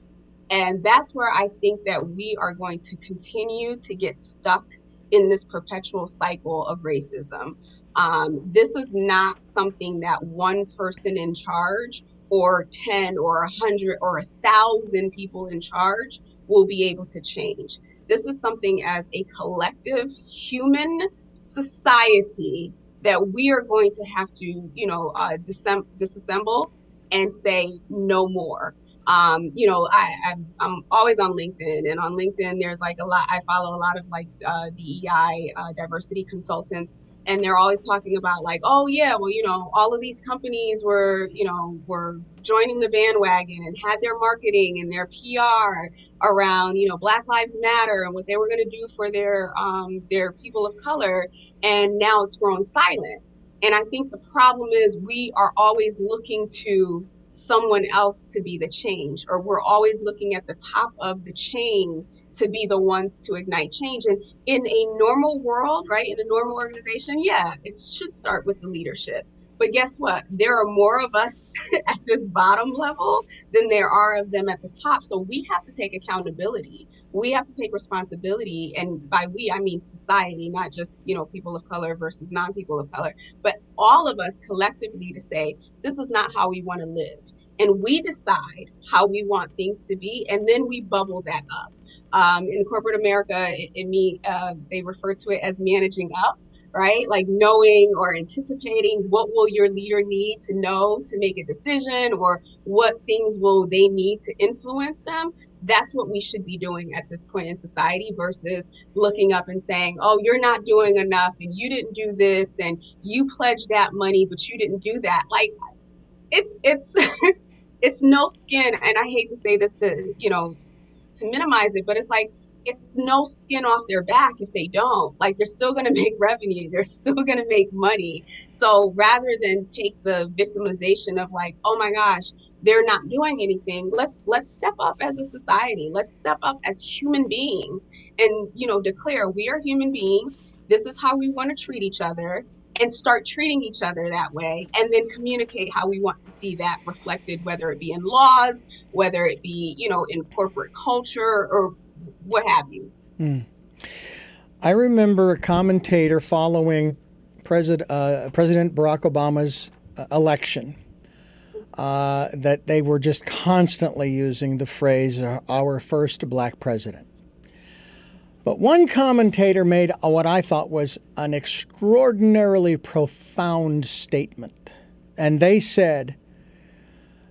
And that's where I think that we are going to continue to get stuck in this perpetual cycle of racism. Um, this is not something that one person in charge or 10 or 100 or 1,000 people in charge will be able to change. This is something as a collective human society that we are going to have to, you know, uh, disem- disassemble and say no more. Um, you know, I, am always on LinkedIn, and on LinkedIn, there's like a lot. I follow a lot of like uh, DEI uh, diversity consultants, and they're always talking about like oh yeah well you know all of these companies were you know were joining the bandwagon and had their marketing and their pr around you know black lives matter and what they were going to do for their um, their people of color and now it's grown silent. And i think the problem is we are always looking to someone else to be the change or we're always looking at the top of the chain to be the ones to ignite change. And in a normal world, right, in a normal organization, yeah, it should start with the leadership. But guess what? There are more of us [laughs] at this bottom level than there are of them at the top. So we have to take accountability. We have to take responsibility. And by we, I mean society, not just, you know, people of color versus non people of color, but all of us collectively to say, this is not how we want to live. And we decide how we want things to be. And then we bubble that up. Um, in corporate America, it, it uh, they refer to it as managing up. right? Like knowing or anticipating what will your leader need to know to make a decision or what things will they need to influence them. That's what we should be doing at this point in society versus looking up and saying, "Oh, you're not doing enough and you didn't do this and you pledged that money but you didn't do that." Like it's it's [laughs] it's no skin and I hate to say this to, you know, to minimize it, but it's like it's no skin off their back if they don't. Like they're still going [laughs] to make revenue, they're still going to make money. So rather than take the victimization of like, oh my gosh, they're not doing anything, let's let's step up as a society. Let's step up as human beings and you know declare we are human beings. This is how we want to treat each other and start treating each other that way and then communicate how we want to see that reflected whether it be in laws whether it be you know in corporate culture or what have you. Mm. I remember a commentator following President, uh, President Barack Obama's uh, election uh, that they were just constantly using the phrase, our first black president. But one commentator made what I thought was an extraordinarily profound statement. And they said,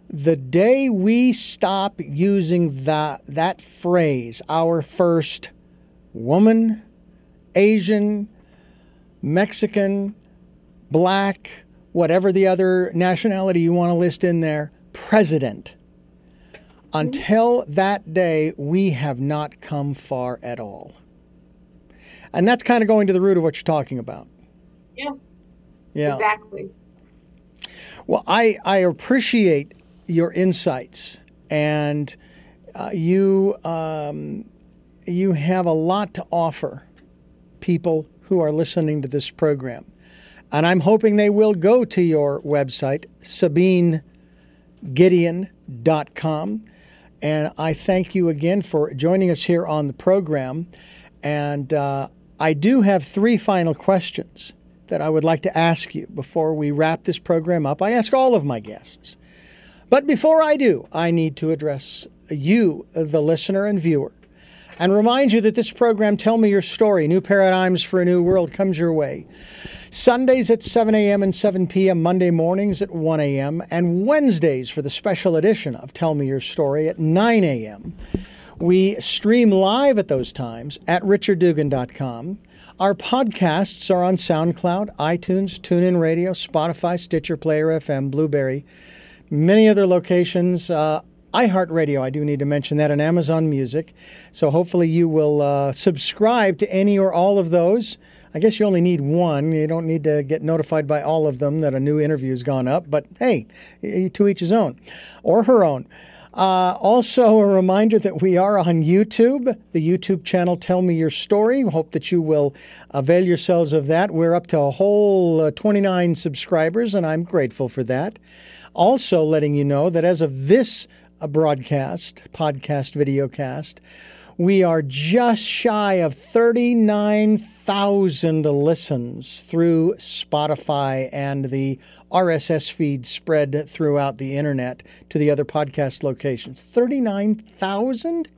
the day we stop using that, that phrase, our first woman, Asian, Mexican, black, whatever the other nationality you want to list in there, president. Until that day, we have not come far at all. And that's kind of going to the root of what you're talking about. Yeah. Yeah. Exactly. Well, I, I appreciate your insights, and uh, you um, you have a lot to offer people who are listening to this program, and I'm hoping they will go to your website, SabineGideon.com. And I thank you again for joining us here on the program. And uh, I do have three final questions that I would like to ask you before we wrap this program up. I ask all of my guests. But before I do, I need to address you, the listener and viewer, and remind you that this program, Tell Me Your Story New Paradigms for a New World, comes your way. Sundays at 7 a.m. and 7 p.m., Monday mornings at 1 a.m., and Wednesdays for the special edition of Tell Me Your Story at 9 a.m. We stream live at those times at richarddugan.com. Our podcasts are on SoundCloud, iTunes, TuneIn Radio, Spotify, Stitcher, Player FM, Blubrry, many other locations. Uh, iHeartRadio, I do need to mention that, and Amazon Music. So hopefully you will uh, subscribe to any or all of those. I guess you only need one. You don't need to get notified by all of them that a new interview has gone up, but hey, to each his own or her own. Uh, also, a reminder that we are on YouTube, the YouTube channel Tell Me Your Story. Hope that you will avail yourselves of that. We're up to a whole uh, 29 subscribers, and I'm grateful for that. Also, letting you know that as of this uh, broadcast, podcast, videocast, we are just shy of 39,000 listens through Spotify and the RSS feed spread throughout the internet to the other podcast locations. 39,000?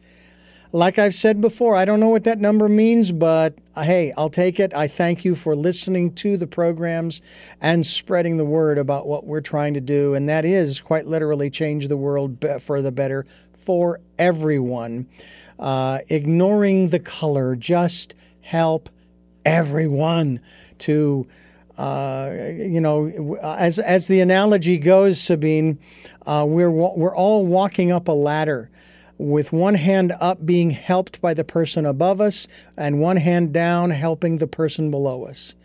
Like I've said before, I don't know what that number means, but uh, hey, I'll take it. I thank you for listening to the programs and spreading the word about what we're trying to do. And that is quite literally change the world for the better for everyone. Uh, ignoring the color, just help everyone to. Uh, you know, as as the analogy goes, Sabine, uh, we're we're all walking up a ladder with one hand up being helped by the person above us and one hand down helping the person below us.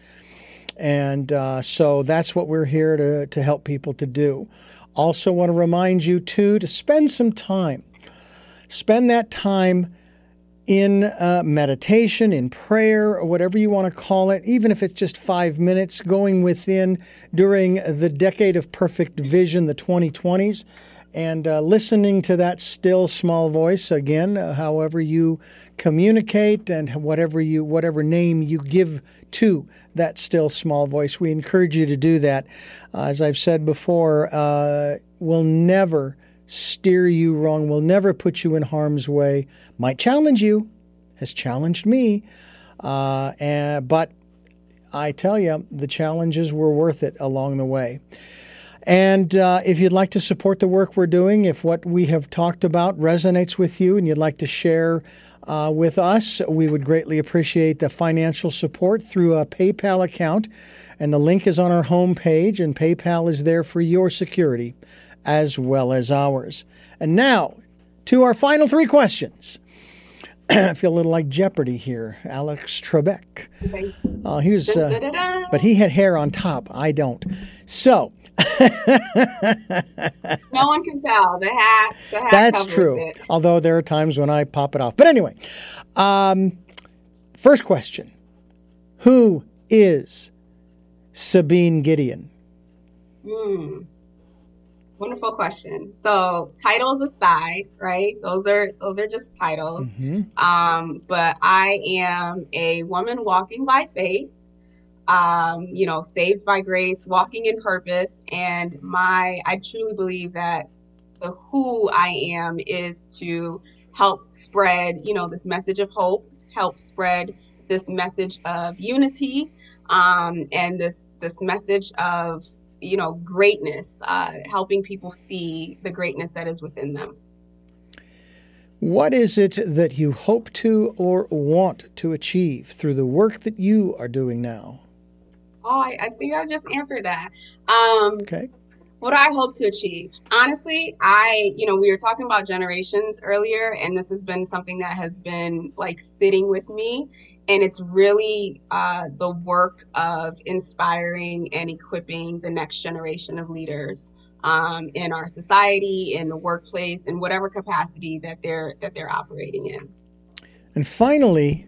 And uh, so that's what we're here to, to help people to do. Also, want to remind you, too, to spend some time. Spend that time in uh, meditation, in prayer, or whatever you want to call it, even if it's just five minutes, going within during the decade of perfect vision, the 2020s and uh, listening to that still small voice again uh, however you communicate and whatever you whatever name you give to that still small voice. We encourage you to do that. As i've said before uh, will never steer you wrong will never put you in harm's way might challenge you has challenged me uh, and, but I tell you, the challenges were worth it along the way. And uh, if you'd like to support the work we're doing, if what we have talked about resonates with you and you'd like to share uh, with us, we would greatly appreciate the financial support through a PayPal account. And the link is on our homepage, and PayPal is there for your security as well as ours. And now to our final three questions. [clears throat] I feel a little like Jeopardy here. Alex Trebek. Uh, he was, uh, but he had hair on top. I don't. So. [laughs] no one can tell. The hat. The hat That's true. It. Although there are times when I pop it off. But anyway, um, first question: Who is Sabine Gideon? Hmm. Wonderful question. So titles aside, right? Those are those are just titles. Mm-hmm. Um, but I am a woman walking by faith. Um, you know, saved by grace, walking in purpose, and my I truly believe that the who I am is to help spread, you know, this message of hope, help spread this message of unity, um, and this this message of you know, greatness, uh, helping people see the greatness that is within them. What is it that you hope to or want to achieve through the work that you are doing now? Oh, I, I think I just answered that. Um, okay. What I hope to achieve? Honestly, I, you know, we were talking about generations earlier, and this has been something that has been like sitting with me and it's really uh, the work of inspiring and equipping the next generation of leaders um, in our society, in the workplace, in whatever capacity that they're that they're operating in. And finally,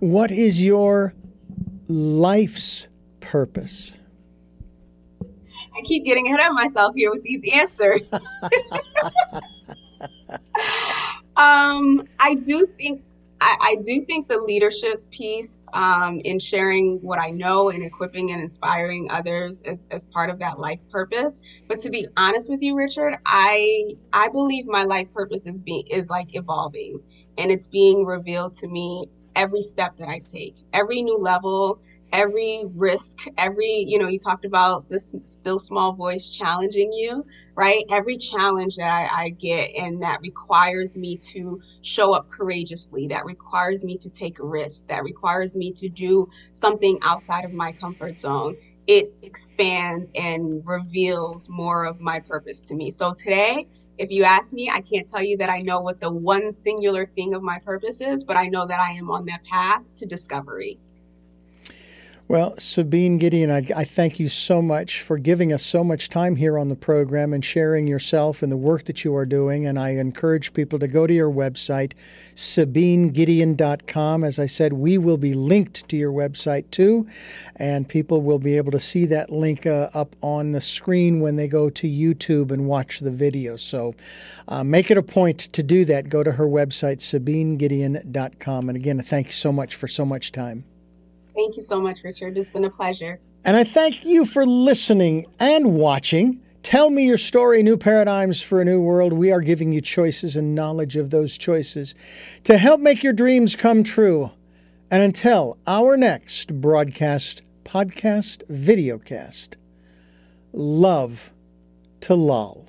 what is your life's purpose? I keep getting ahead of myself here with these answers. [laughs] [laughs] um, I do think I, I, do think the leadership piece um, in sharing what I know and equipping and inspiring others is, as part of that life purpose. But to be honest with you, Richard, I I believe my life purpose is being is like evolving, and it's being revealed to me every step that I take, every new level, every risk, every, you know, you talked about this still small voice challenging you, right? Every challenge that I, I, get and that requires me to show up courageously, that requires me to take a risk, that requires me to do something outside of my comfort zone. It expands and reveals more of my purpose to me. So today, if you ask me, I can't tell you that I know what the one singular thing of my purpose is, but I know that I am on that path to discovery. Well, Sabine Gideon, I, I, thank you so much for giving us so much time here on the program and sharing yourself and the work that you are doing. And I encourage people to go to your website, SabineGideon.com. As I said, we will be linked to your website too, and people will be able to see that link uh, up on the screen when they go to YouTube and watch the video. So uh, make it a point to do that. Go to her website, SabineGideon.com. And again, thank you so much for so much time. Thank you so much, Richard. It's been a pleasure. And I thank you for listening and watching. Tell me your story, New Paradigms for a New World. We are giving you choices and knowledge of those choices to help make your dreams come true. And until our next broadcast, podcast, videocast, love to lull.